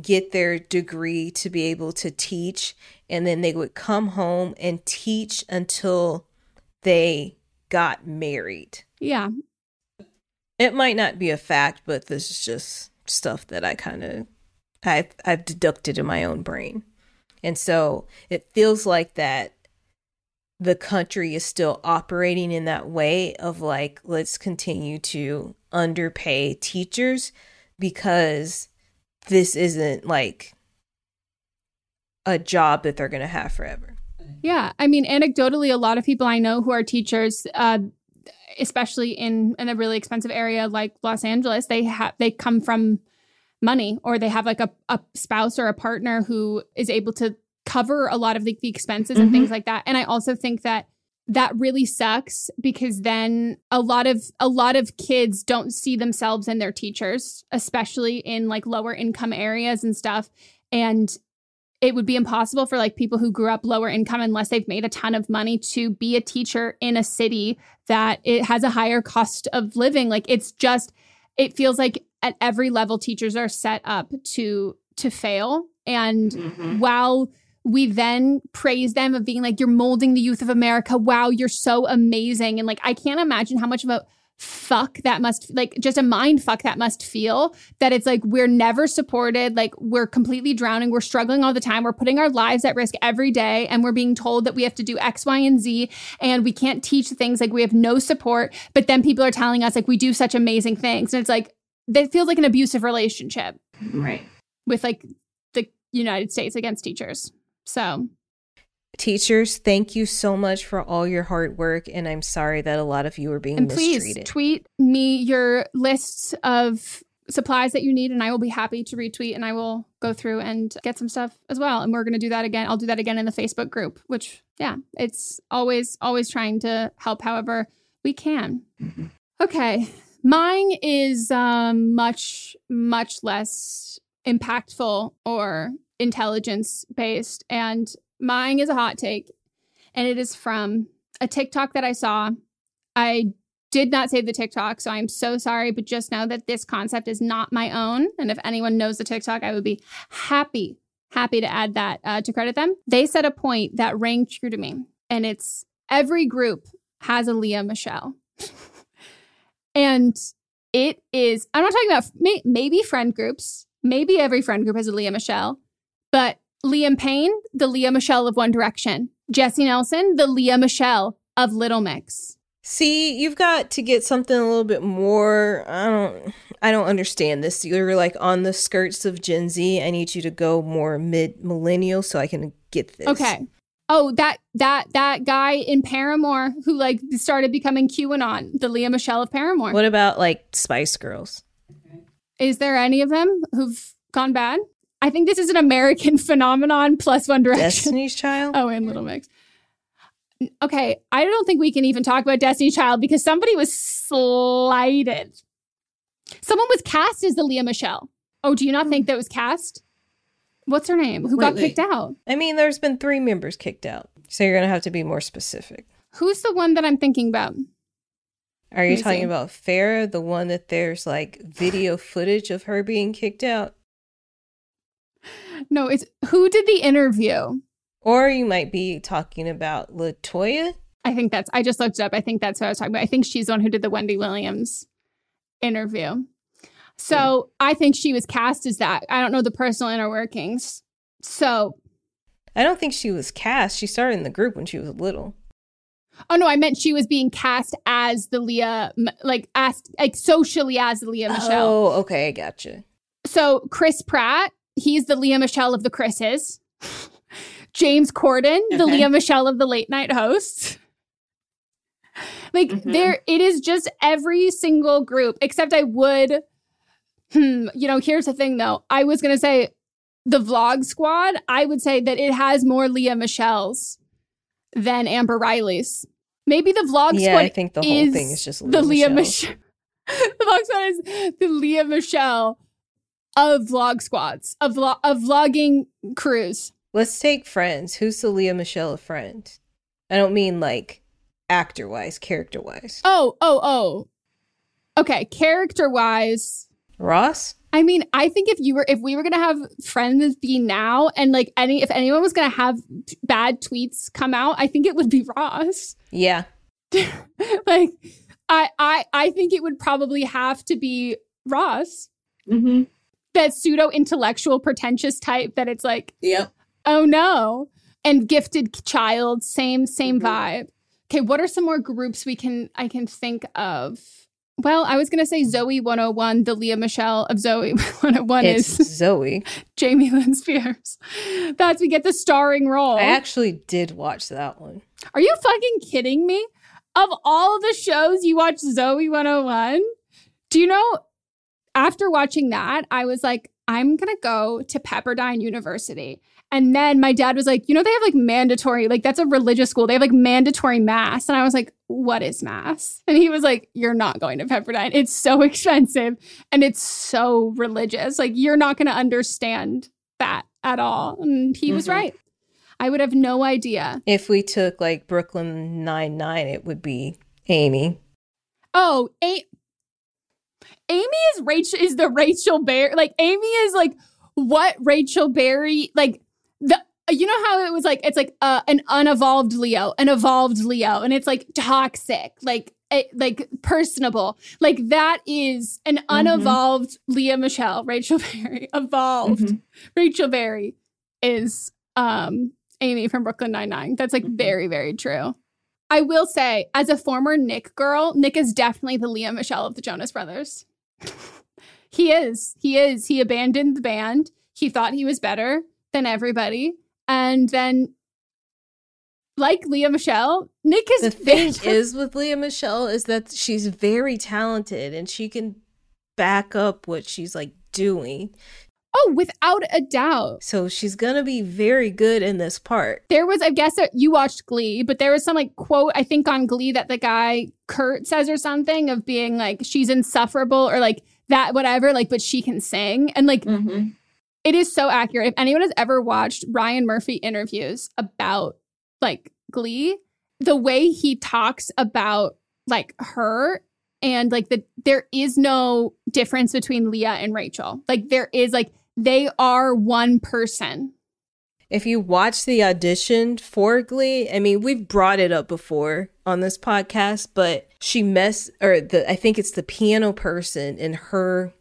get their degree to be able to teach, and then they would come home and teach until they got married. Yeah. It might not be a fact, but this is just stuff that I kind of I've I've deducted in my own brain. And so it feels like that the country is still operating in that way of like let's continue to underpay teachers because this isn't like a job that they're going to have forever. Yeah. I mean, anecdotally, a lot of people I know who are teachers, uh, especially in, in a really expensive area like Los Angeles, they have they come from money or they have like a, a spouse or a partner who is able to cover a lot of the, the expenses and things like that. And I also think that that really sucks because then a lot of a lot of kids don't see themselves in their teachers, especially in like lower income areas and stuff. And it would be impossible for like people who grew up lower income unless they've made a ton of money to be a teacher in a city that it has a higher cost of living. Like it's just it feels like at every level teachers are set up to to fail. And Mhm. while we then praise them of being like you're molding the youth of america. Wow you're so amazing. And like i can't imagine how much of a fuck that must like just a mind fuck that must feel that it's like we're never supported like we're completely drowning we're struggling all the time we're putting our lives at risk every day and we're being told that we have to do x y and z and we can't teach things like we have no support but then people are telling us like we do such amazing things and it's like that feels like an abusive relationship Right. with like the united states against teachers so Teachers, thank you so much for all your hard work and I'm sorry that a lot of you are being and please tweet me your lists of supplies that you need and I will be happy to retweet and I will go through and get some stuff as well. And we're going to do that again. I'll do that again in the Facebook group which yeah it's always always trying to help however we can. Mhm. okay mine is um much much less impactful or intelligence based and mine is a hot take and it is from a TikTok that I saw I did not save the TikTok, so I'm so sorry, but just know that this concept is not my own. And if anyone knows the TikTok, I would be happy, happy to add that uh, to credit them. They said a point that rang true to me, and it's every group has a Lea Michele. and it is, I'm not talking about may, maybe friend groups, maybe every friend group has a Lea Michele, but Liam Payne, the Lea Michele of One Direction. Jesy Nelson, the Lea Michele of Little Mix. See, you've got to get something a little bit more. I don't. I don't understand this. You're like on the skirts of Gen Z. I need you to go more mid millennial so I can get this. Okay. Oh, that that that guy in Paramore who like started becoming QAnon, the Lea Michele of Paramore. What about like Spice Girls? Is there any of them who've gone bad? I think this is an American phenomenon plus One Direction. Destiny's Child. Oh, and Little Mix. Okay, I don't think we can even talk about Destiny's Child because somebody was slighted. Someone was cast as the Lea Michele. Oh, do you not think that was cast? What's her name? Who Wait, got wait. kicked out? I mean, there's been three members kicked out, so you're gonna have to be more specific. Who's the one that I'm thinking about? Are you talking see. about Farrah, the one that there's like video footage of her being kicked out? No, it's who did the interview? Or you might be talking about LeToya. I think that's, I just looked it up. I think that's what I was talking about. I think she's the one who did the Wendy Williams interview. So hmm. I think she was cast as that. I don't know the personal inner workings. So, I don't think she was cast. She started in the group when she was little. oh no, I meant she was being cast as the Lea, like, asked, like socially as the Lea Michele. Oh, okay, I gotcha. So Chris Pratt, he's the Lea Michele of the Chris's. James Corden, the Lea Michele of the late night hosts. Like Mhm. there, it is just every single group. Except I would, hmm, you know. Here's the thing, though. I was gonna say the Vlog Squad. I would say that it has more Lea Micheles than Amber Riley's. Maybe the Vlog Yeah, Squad I think the whole thing is just the Lea Lea Michele. the vlog squad is the Lea Michele of vlog squads of vlog of vlogging crews. Let's take Friends. Who's the Lea Michele a friend? I don't mean like actor wise, character wise. Oh, oh, oh. Okay, character wise, Ross? I mean, I think if you were if we were gonna have friends be now and like any if anyone was gonna have t- bad tweets come out, I think it would be Ross. Yeah. like I I I think it would probably have to be Ross. Mm-hmm. That pseudo intellectual pretentious type that it's like Yep. Oh no. And gifted child, same same Mhm. vibe. Okay, what are some more groups we can I can think of? Well, I was gonna say Zoey 101, the Lea Michele of Zoey 101 It's is Zoey. Jamie Lynn Spears. That's we get the starring role. I actually did watch that one. Are you fucking kidding me? Of all the shows you watch Zoey 101, do you know after watching that, I was like, I'm gonna go to Pepperdine University. And then my dad was like, you know, they have like mandatory, like that's a religious school. They have like mandatory mass. And I was like, what is mass? And he was like, you're not going to Pepperdine. It's so expensive and it's so religious. Like you're not gonna understand that at all. And he was Mhm. right. I would have no idea. If we took like Brooklyn Nine Nine, it would be Amy. Oh, A- Amy is Rachel is the Rachel Berry. Like Amy is like what Rachel Berry like the you know how it was like it's like uh, an unevolved Leo, an evolved Leo, and it's like toxic, like eh, like personable. Like that is an unevolved Lea Michele, Rachel Berry, evolved. Mhm. Rachel Berry is um Amy from Brooklyn Nine Nine. That's like Mhm. very very true. I will say, as a former Nick girl, Nick is definitely the Lea Michele of the Jonas Brothers. He is. He is. He abandoned the band. He thought he was better than everybody. And then, like Lea Michele, Nick is The thing is with Lea Michele is that she's very talented and she can back up what she's like doing. Oh, without a doubt. So she's gonna be very good in this part. There was, I guess, you watched Glee, but there was some like quote, I think on Glee that the guy Kurt says or something of being like, she's insufferable or like that, whatever, like, but she can sing. And like, Mhm. it is so accurate. If anyone has ever watched Ryan Murphy interviews about like Glee, the way he talks about like her and like the there is no difference between Lea and Rachel. Like there is like they are one person. If you watch the audition for Glee, I mean, we've brought it up before on this podcast, but she messed, or the I think it's the piano person in her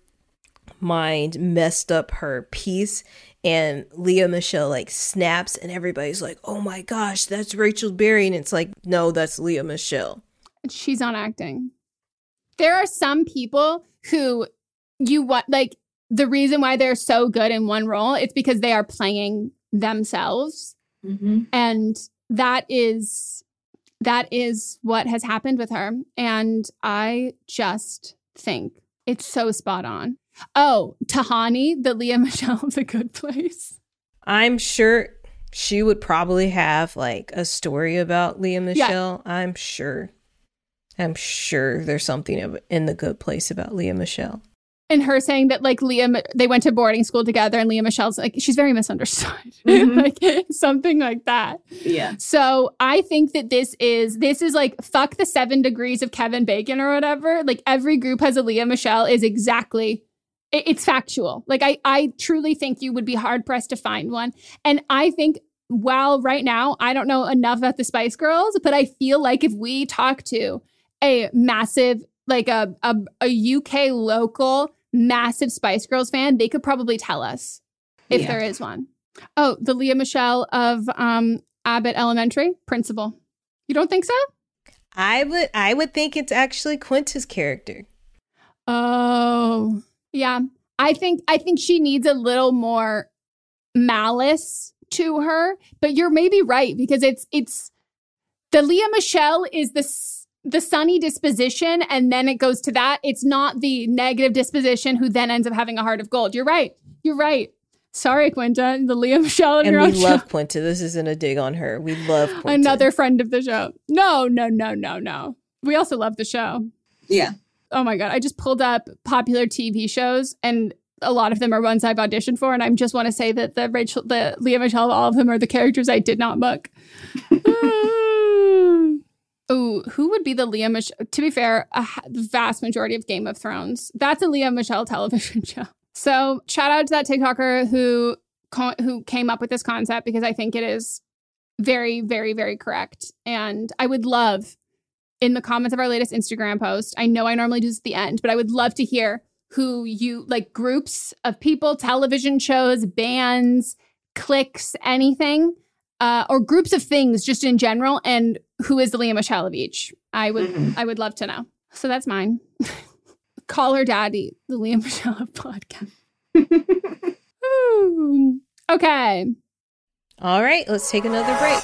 mind messed up her piece and Lea Michele like snaps and everybody's like, "Oh my gosh, that's Rachel Berry." And it's like, "No, that's Lea Michele." She's not acting. There are some people who you want like the reason why they're so good in one role, it's because they are playing themselves. Mm-hmm. And that is that is what has happened with her. And I just think it's so spot on. Oh, Tahani, the lea Michele of the Good Place. I'm sure she would probably have like a story about lea michele Yeah. I'm sure. I'm sure there's something in the Good Place about lea Michele and her saying that like Lea, they went to boarding school together, and Lea Michele's like she's very misunderstood, mm-hmm. like something like that. Yeah. So I think that this is this is like fuck the seven degrees of Kevin Bacon or whatever. Like every group has a Lea Michele is exactly. It, it's factual. Like I, I truly think you would be hard pressed to find one, and I think while right now I don't know enough about the Spice Girls, but I feel like if we talk to a massive like a, a, a UK local massive Spice Girls fan, they could probably tell us if yeah. there is one. Oh, the Lea Michele of um, Abbott Elementary principal. You don't think so? I would. I would think it's actually Quinta's character. Oh, yeah. I think. I think she needs a little more malice to her. But you're maybe right because it's it's the Leah Michelle is the the sunny disposition and then it goes to that. It's not the negative disposition who then ends up having a heart of gold. You're right. You're right. Sorry, Quinta. The Lea Michele and we love show. Quinta. This isn't a dig on her. We love Quinta. Another friend of the show. No, no, no, no, no. We also love the show. Yeah. Oh my god! I just pulled up popular TV shows, and a lot of them are ones I've auditioned for, and I just want to say that the Rachel, the Lea Michele, all of them are the characters I did not book. Oh, who would be the Lea Michele? To be fair, a vast majority of Game of Thrones. That's a Lea Michele television show. So shout out to that TikToker who who came up with this concept because I think it is very, very, very correct. And I would love in the comments of our latest Instagram post. I know I normally do this at the end, but I would love to hear who you like groups of people, television shows, bands, cliques, anything uh, or groups of things just in general and who is the Lea Michele of each. I would mm-hmm. I would love to know. So that's mine. Call her daddy, the Lea Michele podcast. okay. All right, let's take another break.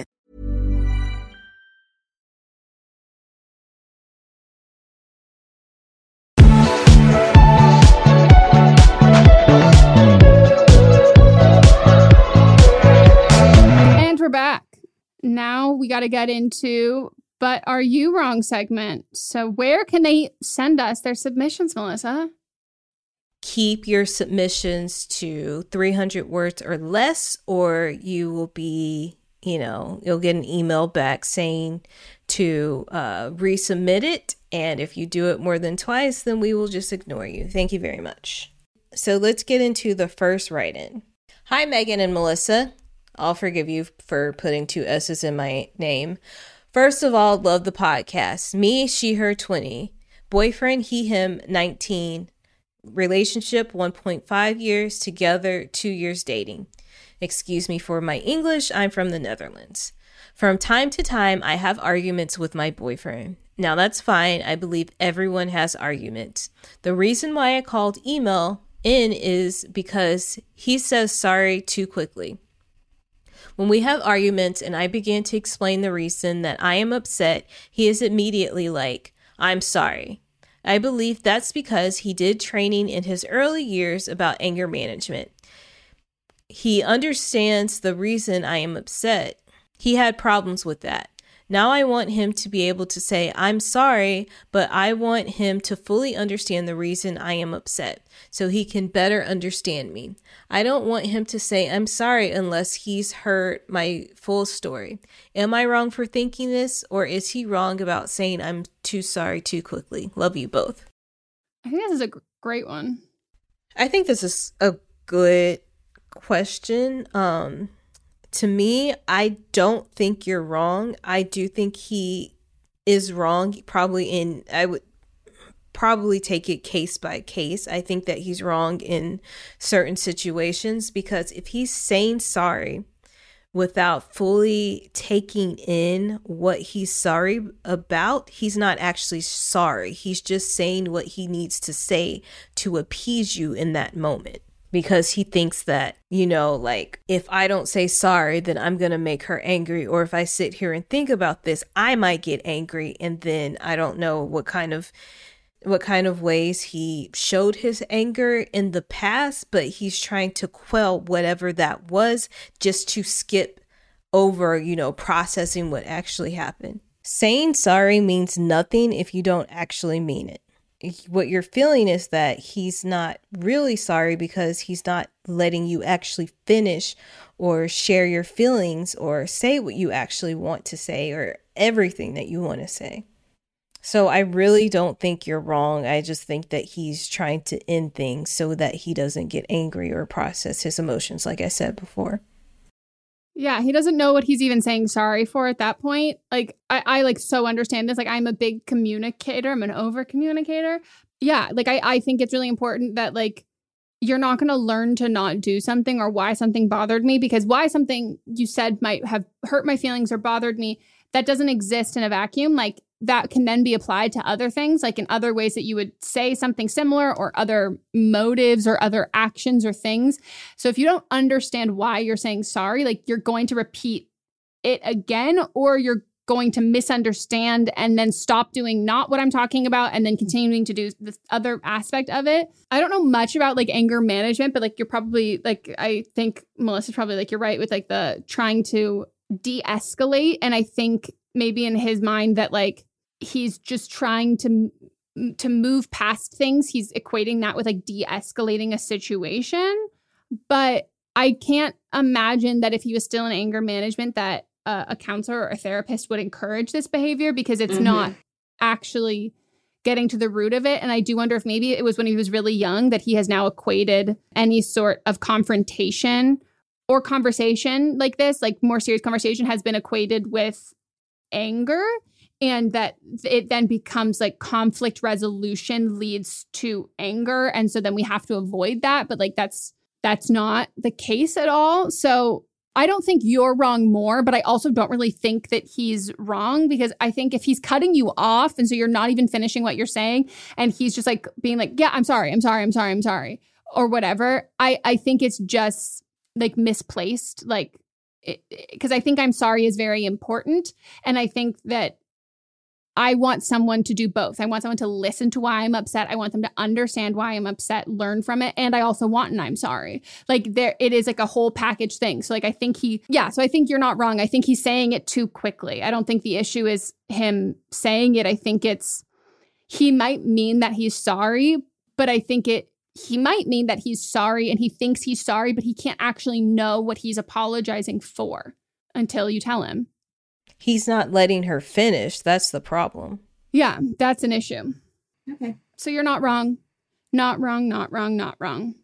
Now we got to get into but are you wrong segment. So where can they send us their submissions, Melissa? Keep your submissions to 300 words or less or you will be, you know, you'll get an email back saying to uh, resubmit it and if you do it more than twice then we will just ignore you. Thank you very much. So let's get into the first write-in. Hi Megan and Melissa. I'll forgive you for putting two S's in my name. First of all, love the podcast. Me, she, her, 20. Boyfriend, he, him, 19. Relationship, 1.5 years. Together, two years dating. Excuse me for my English, I'm from the Netherlands. From time to time, I have arguments with my boyfriend. Now, that's fine. I believe everyone has arguments. The reason why I called email in is because he says sorry too quickly. When we have arguments and I begin to explain the reason that I am upset, he is immediately like, I'm sorry. I believe that's because he did training in his early years about anger management. He understands the reason I am upset. He had problems with that. Now I want him to be able to say, I'm sorry, but I want him to fully understand the reason I am upset so he can better understand me. I don't want him to say, I'm sorry, unless he's heard my full story. Am I wrong for thinking this, or is he wrong about saying I'm too sorry too quickly? Love you both. I think this is a great one. I think this is a good question. Um, to me, I don't think you're wrong. I do think he is wrong, probably in, I would probably take it case by case. I think that he's wrong in certain situations because if he's saying sorry without fully taking in what he's sorry about, he's not actually sorry. He's just saying what he needs to say to appease you in that moment because he thinks that, you know, like if I don't say sorry, then I'm going to make her angry. Or if I sit here and think about this, I might get angry. And then I don't know what kind of. What kind of ways he showed his anger in the past, but he's trying to quell whatever that was just to skip over, you know, processing what actually happened. Saying sorry means nothing if you don't actually mean it what you're feeling is that he's not really sorry because he's not letting you actually finish or share your feelings or say what you actually want to say or everything that you want to say. So I really don't think you're wrong. I just think that he's trying to end things so that he doesn't get angry or process his emotions, like I said before. Yeah, he doesn't know what he's even saying sorry for at that point. Like I, I like so understand this. Like I'm a big communicator. I'm an over communicator. Yeah, like I, I think it's really important that like you're not going to learn to not do something or why something bothered me because why something you said might have hurt my feelings or bothered me that doesn't exist in a vacuum like that can then be applied to other things like in other ways that you would say something similar or other motives or other actions or things so if you don't understand why you're saying sorry like you're going to repeat it again or you're going to misunderstand and then stop doing not what I'm talking about and then continuing to do this other aspect of it. I don't know much about like anger management, but like you're probably like I think Melissa's probably like you're right with like the trying to de-escalate and I think maybe in his mind that like he's just trying to to move past things. He's equating that with like de-escalating a situation, but I can't imagine that if he was still in anger management that uh, a counselor or a therapist would encourage this behavior because it's mm-hmm. not actually getting to the root of it. And I do wonder if maybe it was when he was really young that he has now equated any sort of confrontation or conversation like this, like more serious conversation, has been equated with anger and that it then becomes like conflict resolution leads to anger and so then we have to avoid that but like that's that's not the case at all so I don't think you're wrong more, but I also don't really think that he's wrong because I think if he's cutting you off and so you're not even finishing what you're saying and he's just like being like, "Yeah, I'm sorry. I'm sorry. I'm sorry. I'm sorry." or whatever, I I think it's just like misplaced like because I think I'm sorry is very important and I think that I want someone to do both. I want someone to listen to why I'm upset. I want them to understand why I'm upset, learn from it, and I also want an I'm sorry. Like there it is like a whole package thing. So like I think he yeah, so I think you're not wrong. I think he's saying it too quickly. I don't think the issue is him saying it. I think it's he might mean that he's sorry, but I think it he might mean that he's sorry and he thinks he's sorry, but he can't actually know what he's apologizing for until you tell him he's not letting her finish. That's the problem. Yeah, that's an issue. Okay. So you're not wrong. Not wrong, not wrong, not wrong.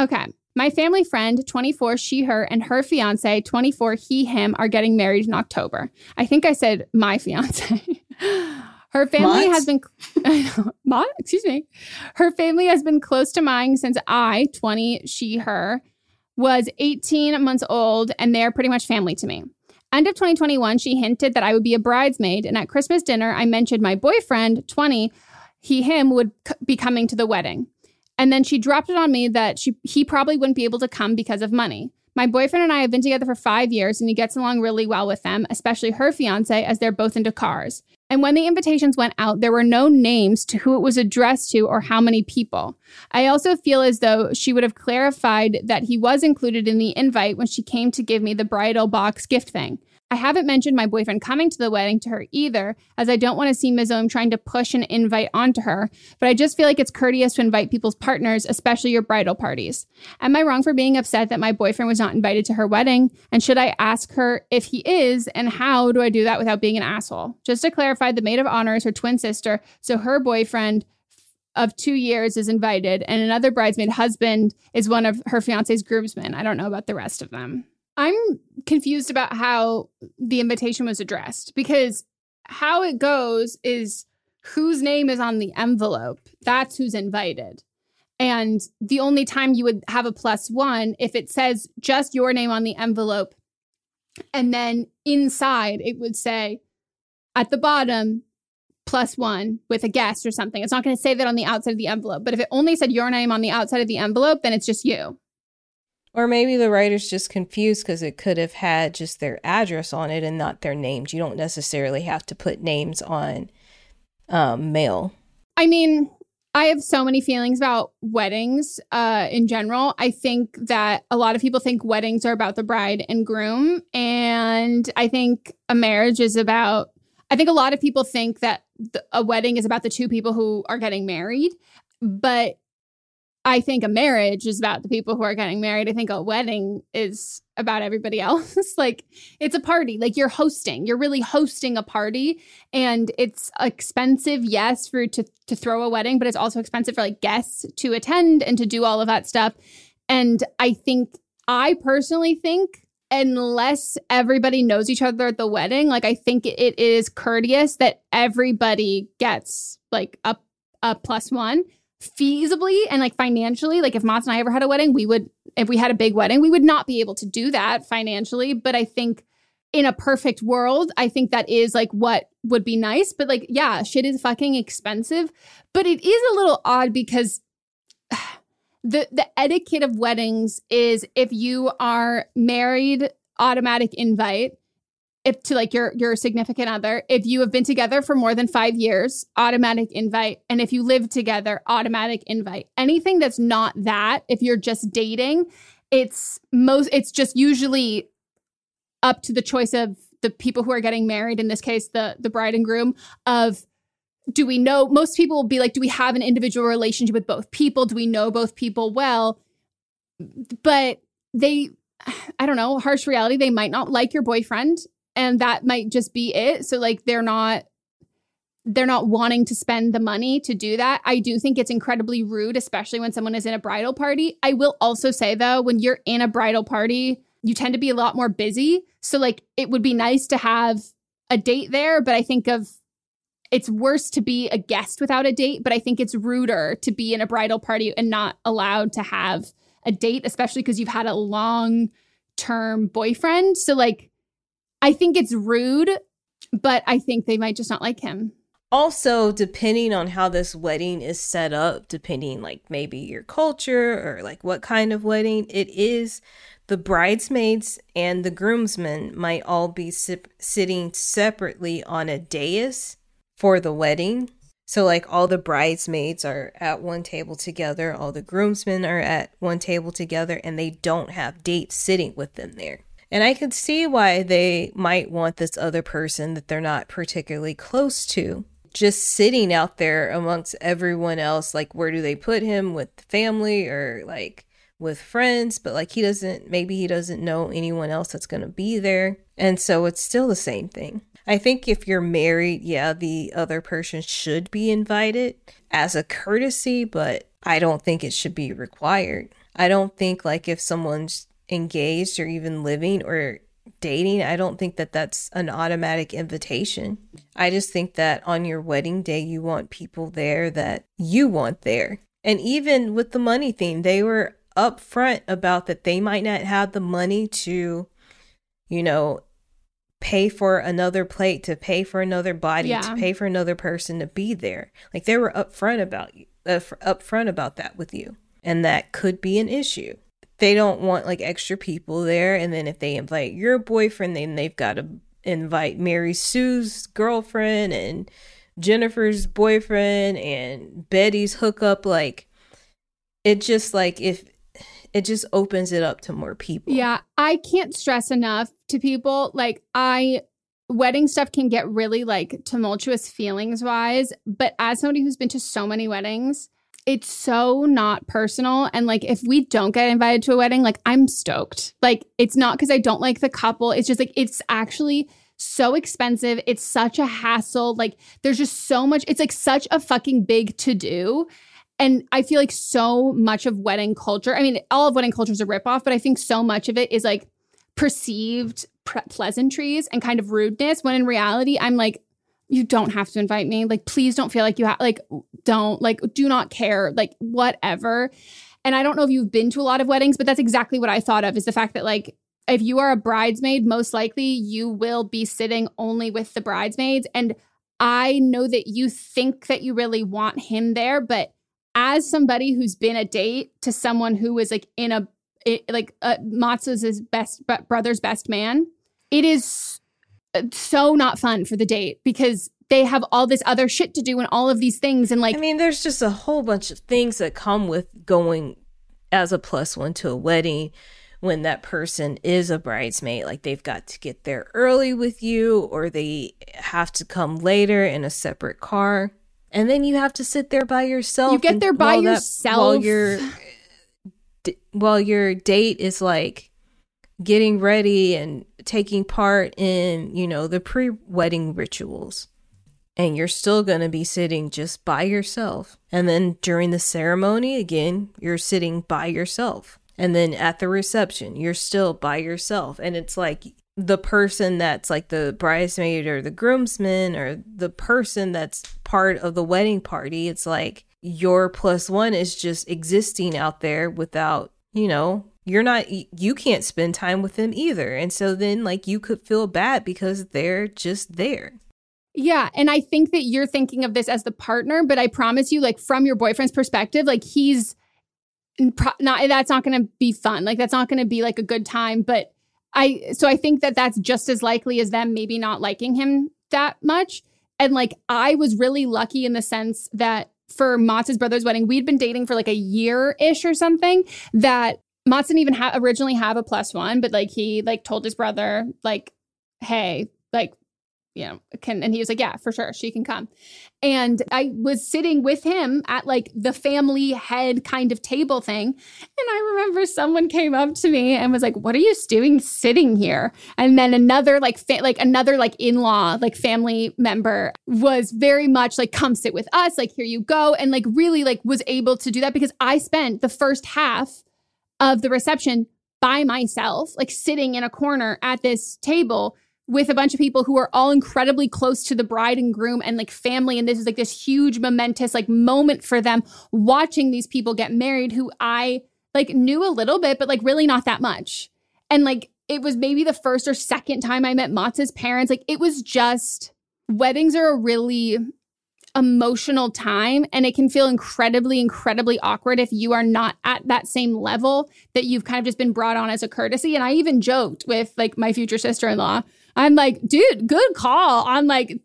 Okay. My family friend, 24, she, her, and her fiance, 24, he, him, are getting married in October. I think I said my fiance. her family has been, Ma, excuse me. Her family has been close to mine since I, 20, she, her, was 18 months old, and they're pretty much family to me. End of 2021, she hinted that I would be a bridesmaid. And at Christmas dinner, I mentioned my boyfriend, 20, he, him, would c- be coming to the wedding. And then she dropped it on me that she, he probably wouldn't be able to come because of money. My boyfriend and I have been together for five years, and he gets along really well with them, especially her fiance, as they're both into cars. And when the invitations went out, there were no names to who it was addressed to or how many people. I also feel as though she would have clarified that he was included in the invite when she came to give me the bridal box gift thing. I haven't mentioned my boyfriend coming to the wedding to her either, as I don't want to see Ms. Ohm trying to push an invite onto her, but I just feel like it's courteous to invite people's partners, especially your bridal parties. Am I wrong for being upset that my boyfriend was not invited to her wedding? And should I ask her if he is, and how do I do that without being an asshole? Just to clarify, the maid of honor is her twin sister, so her boyfriend of two years is invited, and another bridesmaid husband is one of her fiance's groomsmen. I don't know about the rest of them. I'm confused about how the invitation was addressed because how it goes is whose name is on the envelope. That's who's invited. And the only time you would have a plus one if it says just your name on the envelope. And then inside it would say at the bottom, plus one with a guest or something. It's not going to say that on the outside of the envelope. But if it only said your name on the outside of the envelope, then it's just you. Or maybe the writer's just confused because it could have had just their address on it and not their names. You don't necessarily have to put names on um, mail. I mean, I have so many feelings about weddings uh, in general. I think that a lot of people think weddings are about the bride and groom. And I think a marriage is about, I think a lot of people think that a wedding is about the two people who are getting married. But I think a marriage is about the people who are getting married. I think a wedding is about everybody else. like it's a party. Like you're hosting. You're really hosting a party and it's expensive, yes, for to to throw a wedding, but it's also expensive for like guests to attend and to do all of that stuff. And I think I personally think unless everybody knows each other at the wedding, like I think it is courteous that everybody gets like a a plus one feasibly and like financially, like if Mott's and I ever had a wedding, we would, if we had a big wedding, we would not be able to do that financially. But I think in a perfect world, I think that is like what would be nice. But like, yeah, shit is fucking expensive. But it is a little odd because the the etiquette of weddings is if you are married, automatic invite if to like your your significant other if you have been together for more than 5 years automatic invite. And if you live together automatic invite. Anything that's not that if you're just dating it's most it's just usually up to the choice of the people who are getting married in this case the the bride and groom of do we know most people will be like do we have an individual relationship with both people? Do we know both people well? But they I don't know, harsh reality, they might not like your boyfriend and that might just be it so like they're not they're not wanting to spend the money to do that. I do think it's incredibly rude, especially when someone is in a bridal party. I will also say, though, when you're in a bridal party, you tend to be a lot more busy. So, like, it would be nice to have a date there, but I think of it's worse to be a guest without a date, but I think it's ruder to be in a bridal party and not allowed to have a date, especially because you've had a long term boyfriend. So, like, I think it's rude, but I think they might just not like him. Also, depending on how this wedding is set up, depending like maybe your culture or like what kind of wedding it is, the bridesmaids and the groomsmen might all be sitting separately on a dais for the wedding. So, like, all the bridesmaids are at one table together, all the groomsmen are at one table together, and they don't have dates sitting with them there. And I could see why they might want this other person that they're not particularly close to just sitting out there amongst everyone else. Like, where do they put him with family or like with friends? But like, he doesn't, maybe he doesn't know anyone else that's going to be there. And so it's still the same thing. I think if you're married, yeah, the other person should be invited as a courtesy, but I don't think it should be required. I don't think like if someone's engaged or even living or dating, I don't think that that's an automatic invitation. I just think that on your wedding day, you want people there that you want there. And even with the money thing, they were upfront about that they might not have the money to, you know, pay for another plate, to pay for another body, yeah. to pay for another person to be there. Like they were upfront about you, uh, upfront about that with you. And that could be an issue they don't want like extra people there and then if they invite your boyfriend then they've got to invite Mary Sue's girlfriend and Jennifer's boyfriend and Betty's hookup. Like, it just like if it just opens it up to more people. Yeah, I can't stress enough to people like I wedding stuff can get really like tumultuous feelings wise, but as somebody who's been to so many weddings, it's so not personal and like if we don't get invited to a wedding, like I'm stoked. Like it's not cuz I don't like the couple, it's just like it's actually so expensive. It's such a hassle. Like there's just so much it's like such a fucking big to do and I feel like so much of wedding culture, I mean, all of wedding culture is a ripoff, but I think so much of it is like perceived pre- pleasantries and kind of rudeness when in reality, I'm like, you don't have to invite me. Like, please don't feel like you have, like, don't, like, do not care, like, whatever. And I don't know if you've been to a lot of weddings, but that's exactly what I thought of is the fact that, like, if you are a bridesmaid, most likely you will be sitting only with the bridesmaids. And I know that you think that you really want him there, but as somebody who's been a date to someone who was like in a it, like uh, Matza's his best brother's best man, it is Uh, so not fun for the date because they have all this other shit to do and all of these things and like I mean there's just a whole bunch of things that come with going as a plus one to a wedding when that person is a bridesmaid like they've got to get there early with you or they have to come later in a separate car and then you have to sit there by yourself. You get there by yourself while your uh, while your date is like getting ready and taking part in you know the pre-wedding rituals. And you're still going to be sitting just by yourself. And then during the ceremony again you're sitting by yourself. And then at the reception you're still by yourself. And it's like the person that's like the bridesmaid or the groomsman or the person that's part of the wedding party. It's like your plus one is just existing out there without, you know, you're not, you can't spend time with them either. And so then, like, you could feel bad because they're just there. Yeah. And I think that you're thinking of this as the partner, but I promise you, like, from your boyfriend's perspective, like, he's not, that's not going to be fun. Like, that's not going to be like a good time. But I so I think that that's just as likely as them maybe not liking him that much. And like I was really lucky in the sense that for Matz's brother's wedding, we'd been dating for like a year ish or something. That Matz didn't even ha- originally have a plus one, but like he like told his brother like, "Hey, like you know, can and he was like, Yeah, for sure, she can come. And I was sitting with him at like the family head kind of table thing. And I remember someone came up to me and was like, What are you doing sitting here? And then another like fa- like another like in-law, like family member was very much like, come sit with us, like here you go. And like really like was able to do that because I spent the first half of the reception by myself, like sitting in a corner at this table with a bunch of people who are all incredibly close to the bride and groom and like family and this is like this huge momentous like moment for them watching these people get married who I like knew a little bit but like really not that much. And like it was maybe the first or second time I met Matz's parents. Like it was just weddings are a really emotional time and it can feel incredibly incredibly awkward if you are not at that same level that you've kind of just been brought on as a courtesy and i even joked with like my future sister-in-law I'm like, dude, good call. I'm like,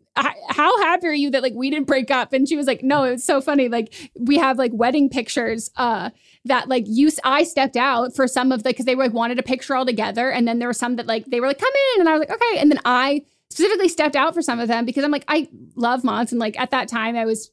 how happy are you that like we didn't break up? And she was like, no, it was so funny. Like we have like wedding pictures uh that like you I stepped out for some of the because they were like wanted a picture all together. And then there were some that like they were like, come in. And I was like, okay. And then I specifically stepped out for some of them because I'm like, I love Mods. And like at that time I was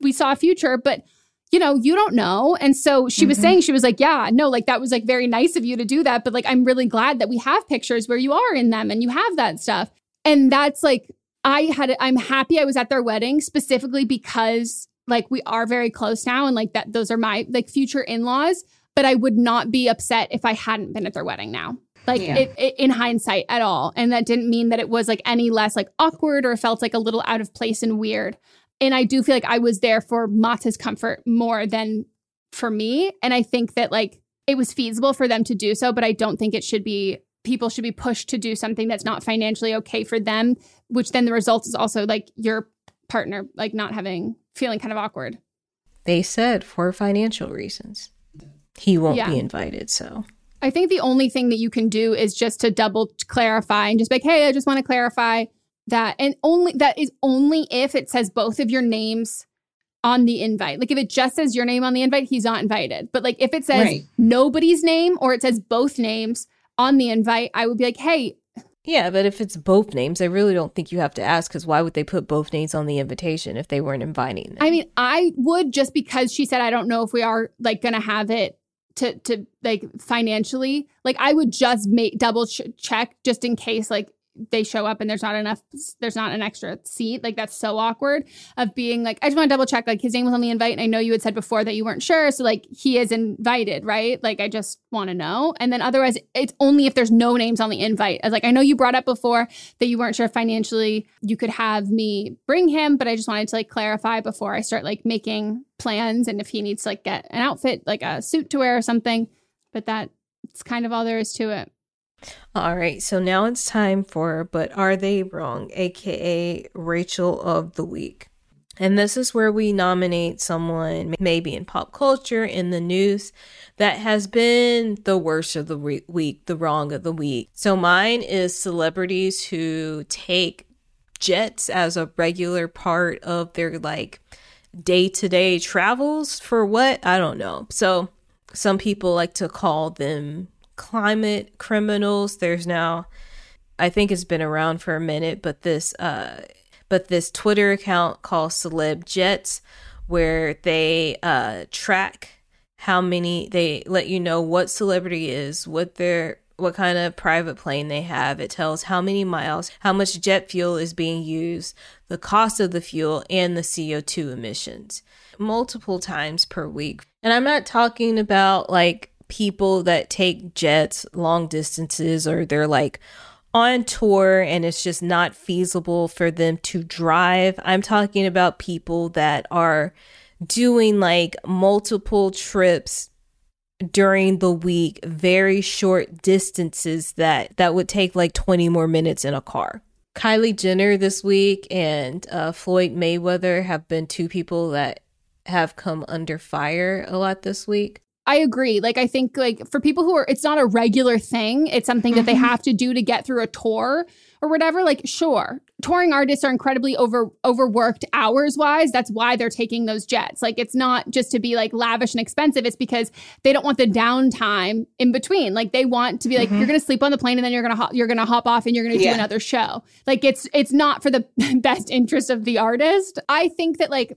we saw a future, but you know, you don't know. And so she mm-hmm. was saying, she was like, yeah, no, like that was like very nice of you to do that. But like, I'm really glad that we have pictures where you are in them and you have that stuff. And that's like, I had, I'm happy I was at their wedding specifically because like we are very close now and like that, those are my like future in laws. But I would not be upset if I hadn't been at their wedding now like yeah. it, it, in hindsight at all and that didn't mean that it was like any less like awkward or felt like a little out of place and weird and I do feel like I was there for Mata's comfort more than for me. And I think that like it was feasible for them to do so, but I don't think it should be people should be pushed to do something that's not financially okay for them, which then the result is also like your partner like not having feeling kind of awkward. They said for financial reasons. He won't yeah. be invited, so I think the only thing that you can do is just to double clarify and just be like, hey, I just want to clarify that. And only that is only if it says both of your names on the invite. Like if it just says your name on the invite, he's not invited. But like if it says Right. nobody's name or it says both names on the invite, I would be like, hey, Yeah, but if it's both names, I really don't think you have to ask because why would they put both names on the invitation if they weren't inviting them? I mean, I would just because she said I don't know if we are like going to have it to to like financially. Like I would just make double ch- check just in case like they show up and there's not enough there's not an extra seat. Like that's so awkward of being like I just want to double check like his name was on the invite and I know you had said before that you weren't sure so like he is invited, right? Like I just want to know. And then otherwise it's only if there's no names on the invite. As like I know you brought up before that you weren't sure financially you could have me bring him, but I just wanted to like clarify before I start like making plans and if he needs to like get an outfit, like a suit to wear or something. But that's kind of all there is to it. All right, so now it's time for But Are They Wrong, aka Rachel of the Week. And this is where we nominate someone, maybe in pop culture, in the news, that has been the worst of the re- week, the wrong of the week. So mine is celebrities who take jets as a regular part of their like day to day travels for what? I don't know. So some people like to call them climate criminals. There's now I think it's been around for a minute, but this uh but this Twitter account called Celeb Jets where they uh track how many they let you know what celebrity is, what their what kind of private plane they have. It tells how many miles, how much jet fuel is being used, the cost of the fuel, and the CO2 emissions multiple times per week. And I'm not talking about like people that take jets long distances or they're like on tour and it's just not feasible for them to drive. I'm talking about people that are doing like multiple trips during the week, very short distances that that would take like 20 more minutes in a car. Kylie Jenner this week and uh, Floyd Mayweather have been two people that have come under fire a lot this week. I agree. Like I think like for people who are it's not a regular thing, it's something that they mm-hmm. have to do to get through a tour or whatever. Like sure, touring artists are incredibly over overworked hours wise. That's why they're taking those jets. Like it's not just to be like lavish and expensive. It's because they don't want the downtime in between. Like they want to be like you're mm-hmm. going to sleep on the plane and then you're going to hop, you're going to hop off and you're going to Yeah. do another show. Like it's it's not for the best interest of the artist. I think that like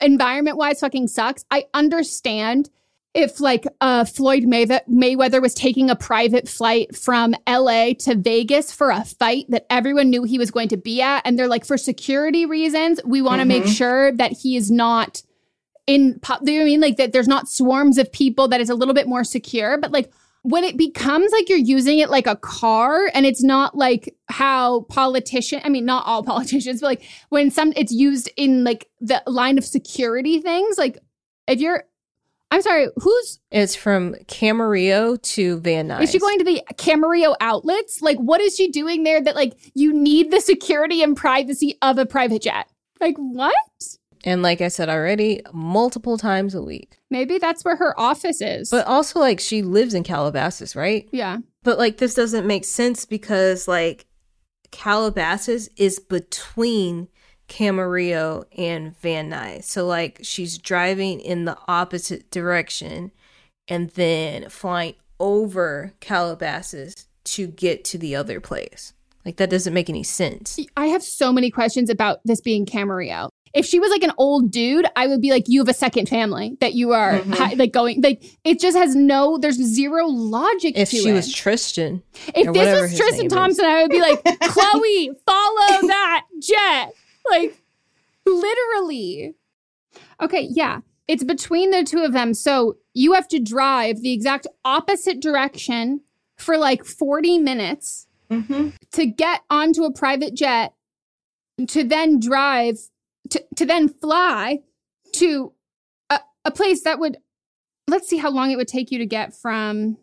environment wise fucking sucks. I understand if like uh, Floyd Maywe- Mayweather was taking a private flight from LA to Vegas for a fight that everyone knew he was going to be at, and they're like, for security reasons, we want to make sure that he is not in. pu- Do you know I mean like that? There's not swarms of people. That is a little bit more secure, but like. When it becomes like you're using it like a car and it's not like how politician I mean not all politicians but like when some it's used in like the line of security things like if you're I'm sorry, who's It's from Camarillo to Van Nuys. is she going to the Camarillo outlets? Like what is she doing there that like you need the security and privacy of a private jet? Like what? And like I said already, multiple times a week. Maybe that's where her office is. But also like she lives in Calabasas, right? yeah. But like this doesn't make sense because like Calabasas is between Camarillo and Van Nuys. So like she's driving in the opposite direction and then flying over Calabasas to get to the other place. Like that doesn't make any sense. I have so many questions about this being Camarillo. If she was like an old dude, I would be like, you have a second family that you are Mm-hmm. ha- like going like it just has no there's zero logic If to she it. was Tristan, If this was Tristan name is. Thompson, I would be like, Khloé, follow that jet. Like, literally. Okay, yeah. It's between the two of them. So you have to drive the exact opposite direction for like 40 minutes Mm-hmm. to get onto a private jet to then drive to, to then fly to a, a place that would let's see how long it would take you to get from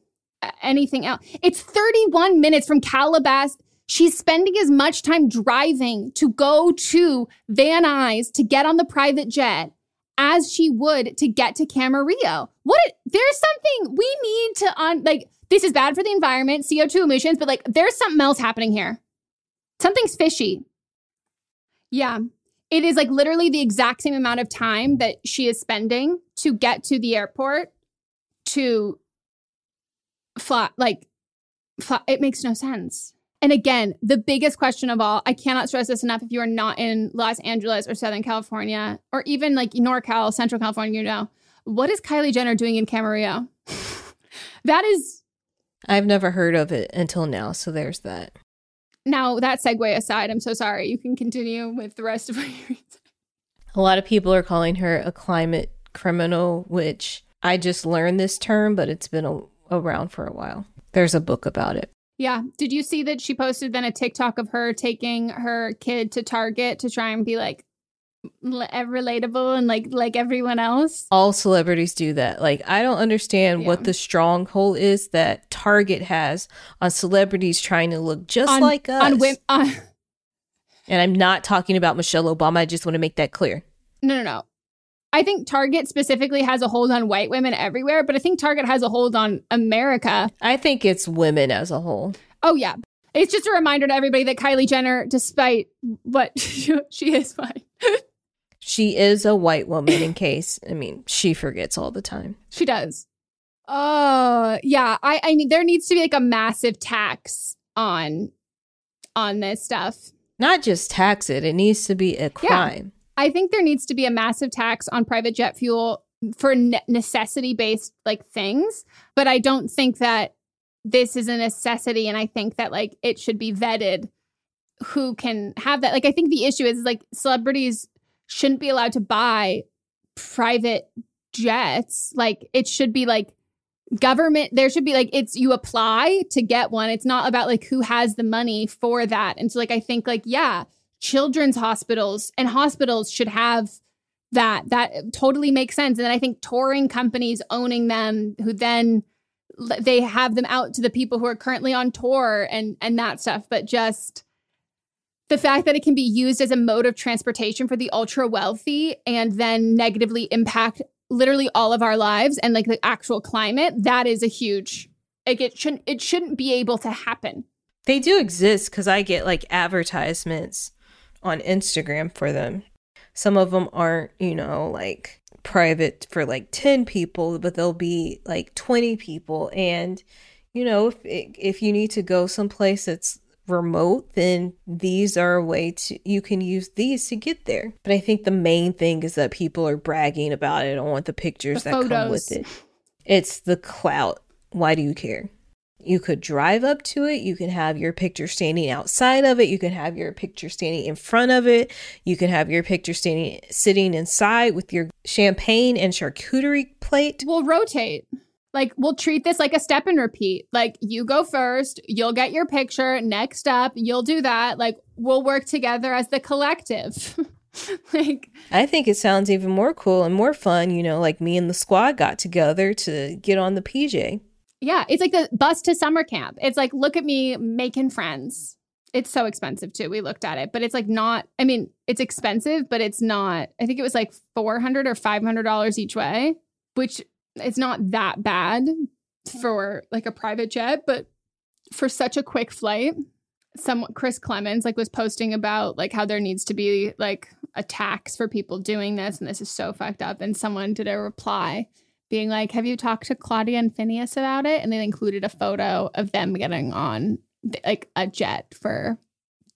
anything else it's 31 minutes from calabas she's spending as much time driving to go to van nuys to get on the private jet as she would to get to Camarillo. What there's something we need to on like this is bad for the environment, CO2 emissions, but like there's something else happening here. Something's fishy. Yeah. It is like literally the exact same amount of time that she is spending to get to the airport to fly like fly, it makes no sense. And again, the biggest question of all, I cannot stress this enough if you are not in Los Angeles or Southern California or even like NorCal, Central California, you know, what is Kylie Jenner doing in Camarillo? that is I've never heard of it until now, so there's that. Now, that segue aside, I'm so sorry. You can continue with the rest of what you're A lot of people are calling her a climate criminal, which I just learned this term, but it's been a, around for a while. There's a book about it. Yeah. Did you see that she posted then a TikTok of her taking her kid to Target to try and be like, eh, relatable and like like everyone else. All celebrities do that. Like I don't understand yeah. what the stronghold is that Target has on celebrities trying to look just on, like us. On, women, on and I'm not talking about Michelle Obama. I just want to make that clear. No, no, no. I think Target specifically has a hold on white women everywhere, but I think Target has a hold on America. I think it's women as a whole. Oh yeah. It's just a reminder to everybody that Kylie Jenner, despite what she is fine. She is a white woman in case, I mean, she forgets all the time. She does. Oh, yeah. I I mean there needs to be like a massive tax on on this stuff. Not just tax it, it needs to be a crime. I think there needs to be a massive tax on private jet fuel for ne- necessity based like things, but I don't think that this is a necessity and I think that like it should be vetted who can have that. Like I think the issue is like celebrities shouldn't be allowed to buy private jets. Like it should be like government there should be like it's you apply to get one. It's not about like who has the money for that. And so like I think like yeah, children's hospitals and hospitals should have that. That totally makes sense. And I think touring companies owning them who then they have them out to the people who are currently on tour and and that stuff but just the fact that it can be used as a mode of transportation for the ultra wealthy and then negatively impact literally all of our lives and like the actual climate that is a huge like it shouldn't it shouldn't be able to happen they do exist because i get like advertisements on instagram for them some of them aren't you know like private for like 10 people but they'll be like 20 people and you know if if you need to go someplace that's remote, then these are a way to you can use these to get there. But I think the main thing is that people are bragging about it. I don't want the pictures the that come with it. It's the clout. Why do you care? You could drive up to it. You can have your picture standing outside of it. You can have your picture standing in front of it. You can have your picture standing sitting inside with your champagne and charcuterie plate. We'll rotate like we'll treat this like a step and repeat. Like you go first, you'll get your picture. Next up, you'll do that. Like we'll work together as the collective. like I think it sounds even more cool and more fun, you know, like me and the squad got together to get on the PJ. Yeah, it's like the bus to summer camp. It's like look at me making friends. It's so expensive too. We looked at it, but it's like not I mean, it's expensive, but it's not. I think it was like 400 or 500 dollars each way, which it's not that bad for like a private jet, but for such a quick flight, some Chris Klemens like was posting about like how there needs to be like a tax for people doing this and this is so fucked up and someone did a reply being like have you talked to Claudia and Finneas about it? And they included a photo of them getting on like a jet for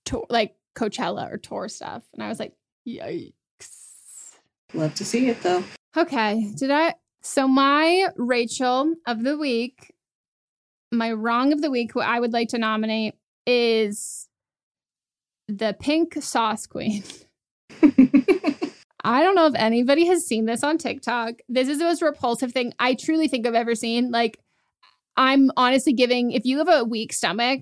tour like Coachella or tour stuff. And I was like yikes. Love to see it though. Okay. Did I so, my Rachel of the week, my wrong of the week, who I would like to nominate is the pink sauce queen. I don't know if anybody has seen this on TikTok. This is the most repulsive thing I truly think I've ever seen. Like, I'm honestly giving, if you have a weak stomach,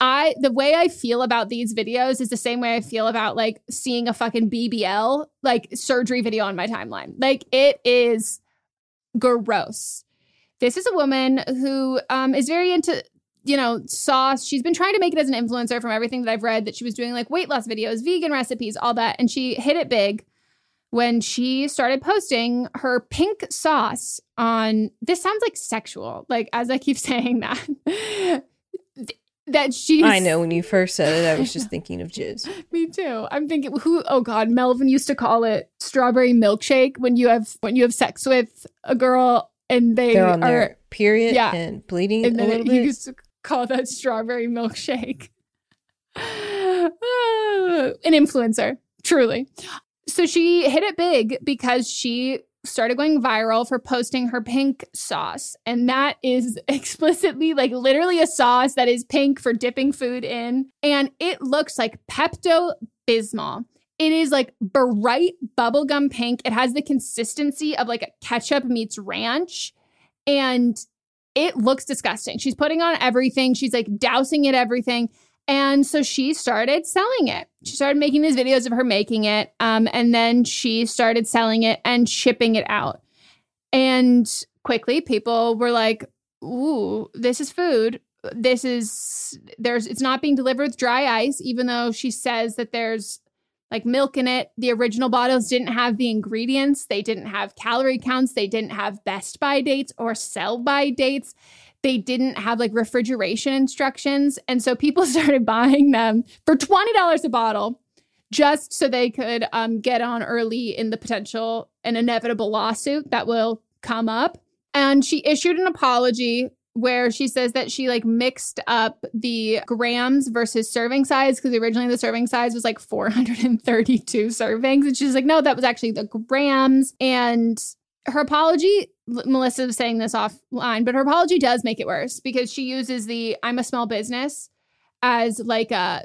I the way I feel about these videos is the same way I feel about like seeing a fucking BBL like surgery video on my timeline. Like it is gross. This is a woman who um, is very into, you know, sauce. She's been trying to make it as an influencer from everything that I've read that she was doing like weight loss videos, vegan recipes, all that. And she hit it big when she started posting her pink sauce on this sounds like sexual like as i keep saying that that she I know when you first said it, I was just thinking of jizz. me too i'm thinking who oh god melvin used to call it strawberry milkshake when you have when you have sex with a girl and they They're on are their period yeah. and bleeding and a then he used to call that strawberry milkshake. An influencer, truly. So she hit it big because she started going viral for posting her pink sauce. And that is explicitly like literally a sauce that is pink for dipping food in. And it looks like Pepto Bismol. It is like bright bubblegum pink. It has the consistency of like a ketchup meets ranch. And it looks disgusting. She's putting on everything. She's like dousing it everything. And so she started selling it. She started making these videos of her making it. Um, and then she started selling it and shipping it out. And quickly people were like, ooh, this is food. This is there's it's not being delivered with dry ice, even though she says that there's like milk in it. The original bottles didn't have the ingredients, they didn't have calorie counts, they didn't have best by dates or sell by dates. They didn't have like refrigeration instructions. And so people started buying them for $20 a bottle just so they could um, get on early in the potential and inevitable lawsuit that will come up. And she issued an apology where she says that she like mixed up the grams versus serving size because originally the serving size was like 432 servings and she's like no that was actually the grams and her apology melissa was saying this offline but her apology does make it worse because she uses the i'm a small business as like a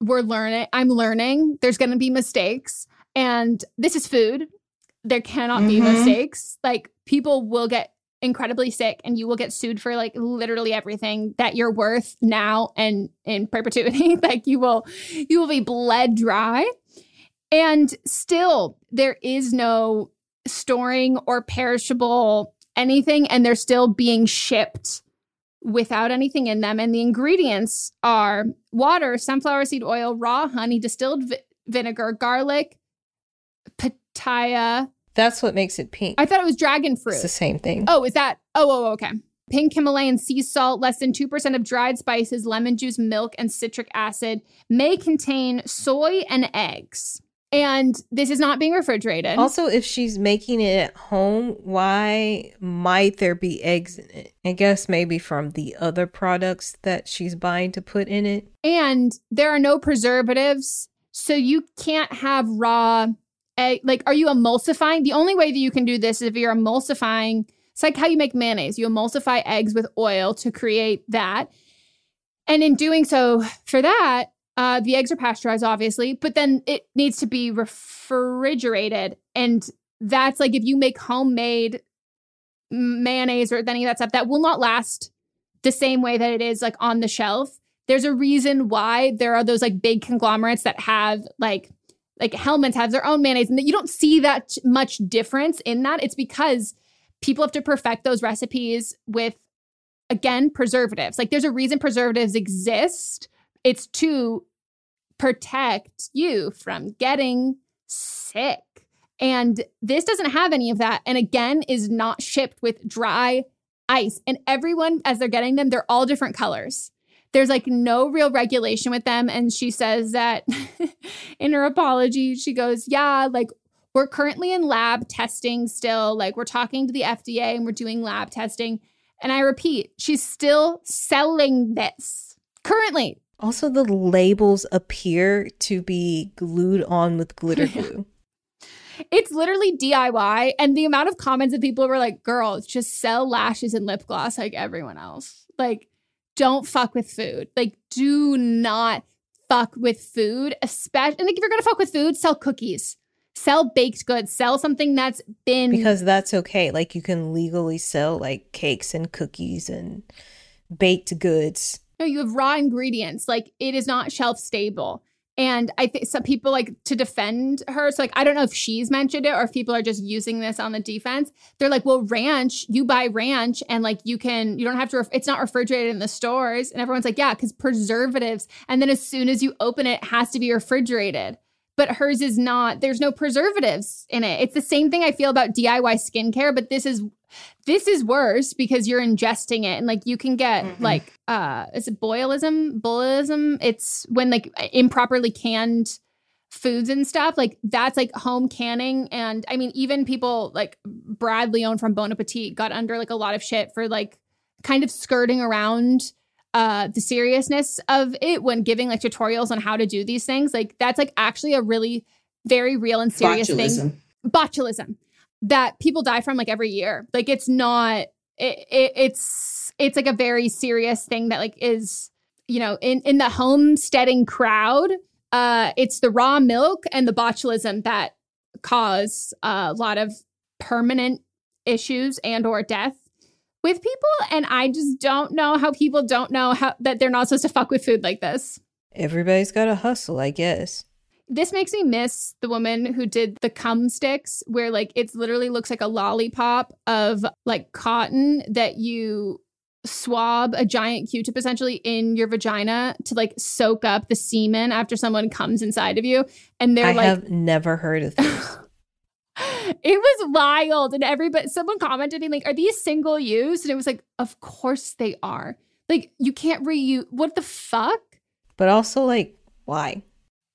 we're learning i'm learning there's going to be mistakes and this is food there cannot be Mhm. mistakes. Like people will get incredibly sick and you will get sued for like literally everything that you're worth now and in perpetuity. Like you will you will be bled dry. And still there is no storing or perishable anything and they're still being shipped without anything in them and the ingredients are water sunflower seed oil raw honey distilled vi- vinegar garlic pitaya That's what makes it pink. i thought it was dragon fruit It's the same thing. Oh, is that? Oh, oh, oh okay. Pink Himalayan sea salt, less than 2% of dried spices, lemon juice, milk, and citric acid may contain soy and eggs. And this is not being refrigerated. Also, if she's making it at home, why might there be eggs in it? I guess maybe from the other products that she's buying to put in it. and there are no preservatives. So you can't have raw egg. Like, are you emulsifying? The only way that you can do this is if you're emulsifying. It's like how you make mayonnaise. You emulsify eggs with oil to create that. And in doing so, for that, uh, the eggs are pasteurized, obviously, but then it needs to be refrigerated. And that's like if you make homemade mayonnaise or any of that stuff, that will not last the same way that it is like on the shelf. There's a reason why there are those like big conglomerates that have like like Hellmann's has their own mayonnaise, and you don't see that much difference in that. It's because people have to perfect those recipes with again preservatives. Like there's a reason preservatives exist. It's to protect you from getting sick. And this doesn't have any of that. And again, is not shipped with dry ice. And everyone, as they're getting them, they're all different colors. There's like no real regulation with them. And she says that in her apology, she goes, Yeah, like we're currently in lab testing still. Like we're talking to the FDA and we're doing lab testing. And I repeat, she's still selling this currently. Also, the labels appear to be glued on with glitter glue. It's literally DIY. And the amount of comments that people were like, girls, just sell lashes and lip gloss like everyone else. Like, don't fuck with food. Like, do not fuck with food, especially. And like, if you're going to fuck with food, sell cookies, sell baked goods, sell something that's been. because that's okay. Like, you can legally sell like cakes and cookies and baked goods. No, you have raw ingredients. Like, it is not shelf stable. And I think some people like to defend her. So, like, I don't know if she's mentioned it or if people are just using this on the defense. They're like, well, ranch, you buy ranch and like you can, you don't have to, ref- it's not refrigerated in the stores. And everyone's like, yeah, because preservatives. And then as soon as you open it, it has to be refrigerated. But hers is not. There's no preservatives in it. It's the same thing I feel about DIY skincare, but this is this is worse because you're ingesting it and like you can get mm-hmm. like uh is it boilism? Boilism? It's when like improperly canned foods and stuff like that's like home canning and i mean even people like brad leone from bon appetit got under like a lot of shit for like kind of skirting around uh the seriousness of it when giving like tutorials on how to do these things like that's like actually a really very real and serious botulism. thing. Botulism. That people die from like every year. Like it's not it, it, it's it's like a very serious thing that like is you know in in the homesteading crowd uh it's the raw milk and the botulism that cause a lot of permanent issues and or death with people and I just don't know how people don't know how that they're not supposed to fuck with food like this. Everybody's got to hustle, I guess. This makes me miss the woman who did the cum sticks where like it literally looks like a lollipop of like cotton that you swab a giant q-tip essentially in your vagina to like soak up the semen after someone comes inside of you and they're I like have never heard of this. It was wild. And everybody, someone commented, being like, Are these single use? And it was like, Of course they are. Like, you can't reuse. What the fuck? But also, like, why?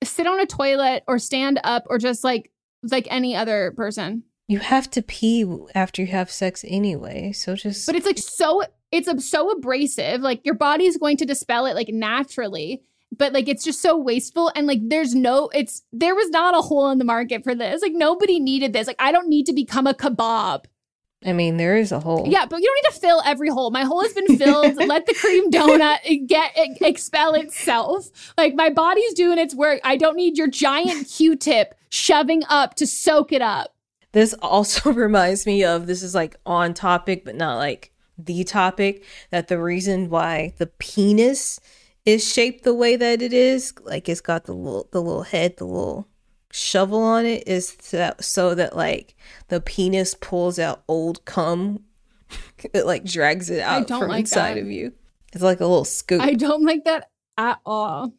Sit on a toilet or stand up or just like, like any other person. You have to pee after you have sex anyway. So just. But it's like so, it's um, so abrasive. Like, your body's going to dispel it like naturally but like it's just so wasteful and like there's no it's there was not a hole in the market for this like nobody needed this like i don't need to become a kebab I mean, there is a hole. Yeah, but you don't need to fill every hole. My hole has been filled. Let the cream donut get expel itself. Like my body's doing its work. I don't need your giant Q-tip shoving up to soak it up. This also reminds me of this is like on topic, but not like the topic. That the reason why the penis is shaped the way that it is, like it's got the little the little head, the little shovel on it, is to, so that like the penis pulls out old cum. it like drags it out from like inside that. of you. It's like a little scoop. I don't like that at all.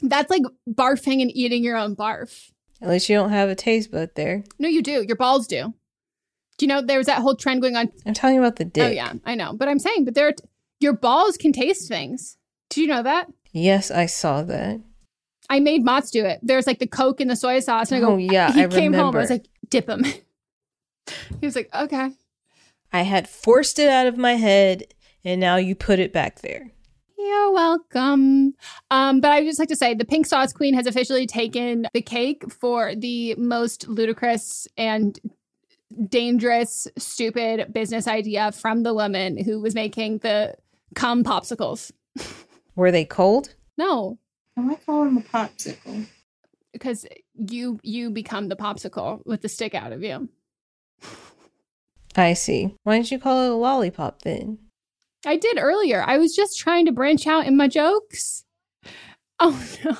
That's like barfing and eating your own barf. At least you don't have a taste bud there. No, you do. Your balls do. Do you know there was that whole trend going on? I'm talking about the oh, dick. Oh yeah, I know, but I'm saying, but there, your balls can taste things. Do you know that? Yes, I saw that. I made Mott's do it. There's like the Coke and the soy sauce. And I go, oh, yeah. He I came remember. home. I was like, dip him. he was like, okay. I had forced it out of my head and now you put it back there. You're welcome. Um, but I would just like to say the Pink Sauce Queen has officially taken the cake for the most ludicrous and dangerous, stupid business idea from the woman who was making the cum popsicles. Were they cold? No. Why I call them a popsicle? Because you you become the popsicle with the stick out of you. I see. Why didn't you call it a lollipop then? I did earlier. I was just trying to branch out in my jokes. Oh no.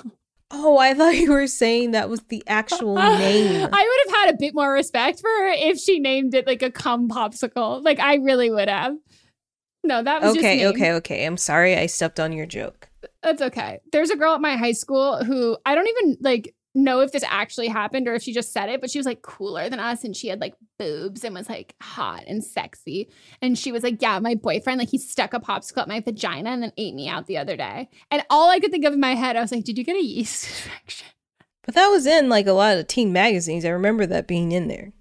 Oh, I thought you were saying that was the actual name. I would have had a bit more respect for her if she named it like a cum popsicle. Like I really would have. No, that was okay. okay, okay. I'm sorry I stepped on your joke. That's okay. There's a girl at my high school who I don't even like know if this actually happened or if she just said it, but she was like cooler than us and she had like boobs and was like hot and sexy. And she was like, Yeah, my boyfriend, like he stuck a popsicle at my vagina and then ate me out the other day. And all I could think of in my head, I was like, Did you get a yeast infection? But that was in like a lot of teen magazines. I remember that being in there.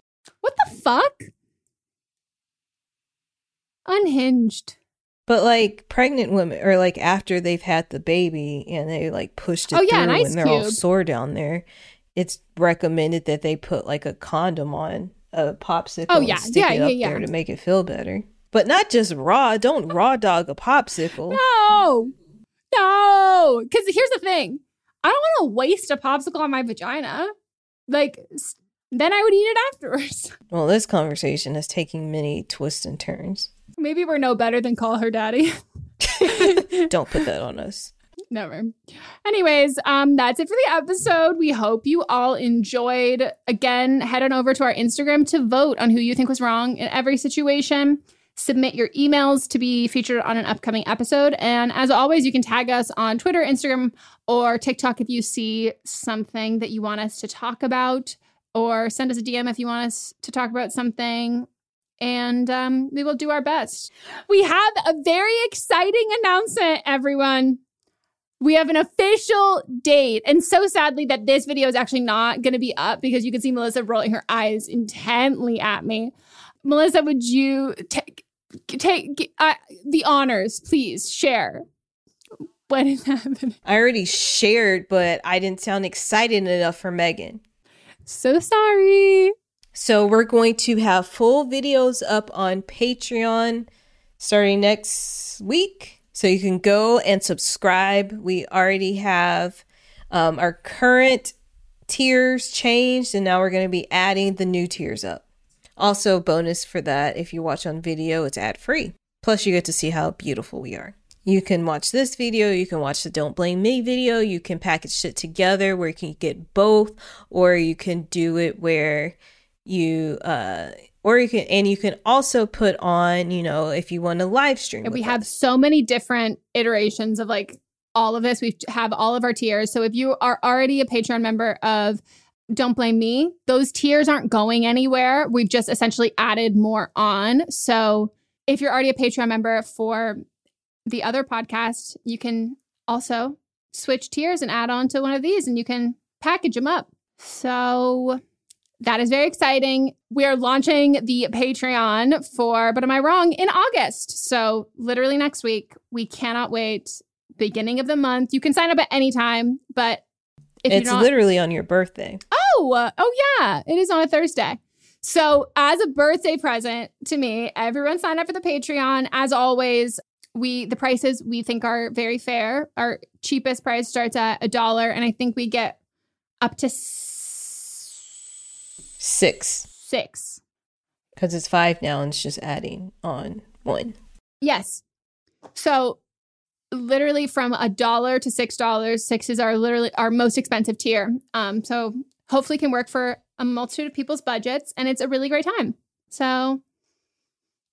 What the fuck? Unhinged. But like pregnant women, or like after they've had the baby and they like pushed it oh, yeah, through and they're cube. all sore down there, it's recommended that they put like a condom on a popsicle. Oh yeah, stick yeah, it up yeah, there to make it feel better. But not just raw. Don't raw dog a popsicle. No, no. Because here's the thing: I don't want to waste a popsicle on my vagina. Like then I would eat it afterwards. Well, this conversation is taking many twists and turns. Maybe we're no better than call her daddy. Don't put that on us. Never. Anyways, um, that's it for the episode. We hope you all enjoyed. Again, head on over to our Instagram to vote on who you think was wrong in every situation. submit your emails to be featured on an upcoming episode. And as always, you can tag us on Twitter, Instagram, or TikTok if you see something that you want us to talk about, or send us a DM if you want us to talk about something. And um, we will do our best. We have a very exciting announcement, everyone. We have an official date. And so sadly that this video is actually not going to be up because you can see Melissa rolling her eyes intently at me. Melissa, would you take take uh, the honors, please share? What is happening? I already shared, but I didn't sound excited enough for Megan. So sorry. So we're going to have full videos up on Patreon starting next week. So you can go and subscribe. We already have um, our current tiers changed, and now we're going to be adding the new tiers up. Also, bonus for that if you watch on video, it's ad free. Plus, you get to see how beautiful we are. You can watch this video, you can watch the Don't Blame Me video, you can package it together where you can get both, or you can do it where you uh or you can and you can also put on you know if you want to live stream And we have us. so many different iterations of like all of this. We have all of our tiers. So if you are already a Patreon member of Don't Blame Me, those tiers aren't going anywhere. We've just essentially added more on. So if you're already a Patreon member for the other podcast, you can also switch tiers and add on to one of these and you can package them up. So that is very exciting. We are launching the Patreon for, but am I wrong, in August. So literally next week. We cannot wait. Beginning of the month. You can sign up at any time, but if it's not, literally on your birthday oh, uh, oh yeah, it is on a Thursday. So as a birthday present to me, everyone sign up for the Patreon. As always, we the prices we think are very fair. Our cheapest price starts at a dollar, and I think we get up to six six. because it's five now and it's just adding on one Yes. So literally from a dollar to six dollars, six is our literally our most expensive tier. Um, so hopefully can work for a multitude of people's budgets, and it's a really great time. So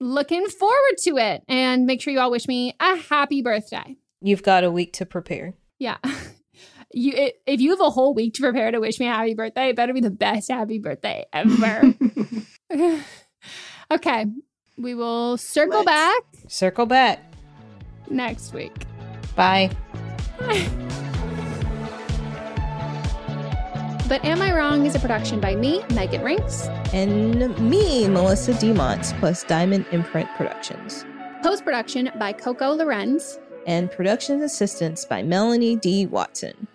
looking forward to it, and make sure you all wish me a happy birthday. you've got a week to prepare Yeah. You, i if you have a whole week to prepare to wish me a happy birthday, it better be the best happy birthday ever. okay, we will circle Let's. back circle back next week. bye But Am I Wrong is a production by me, Megan Rienks. and me melissa demonts plus diamond imprint productions Post production by Coco Lorenz. and production assistance by melanie d watson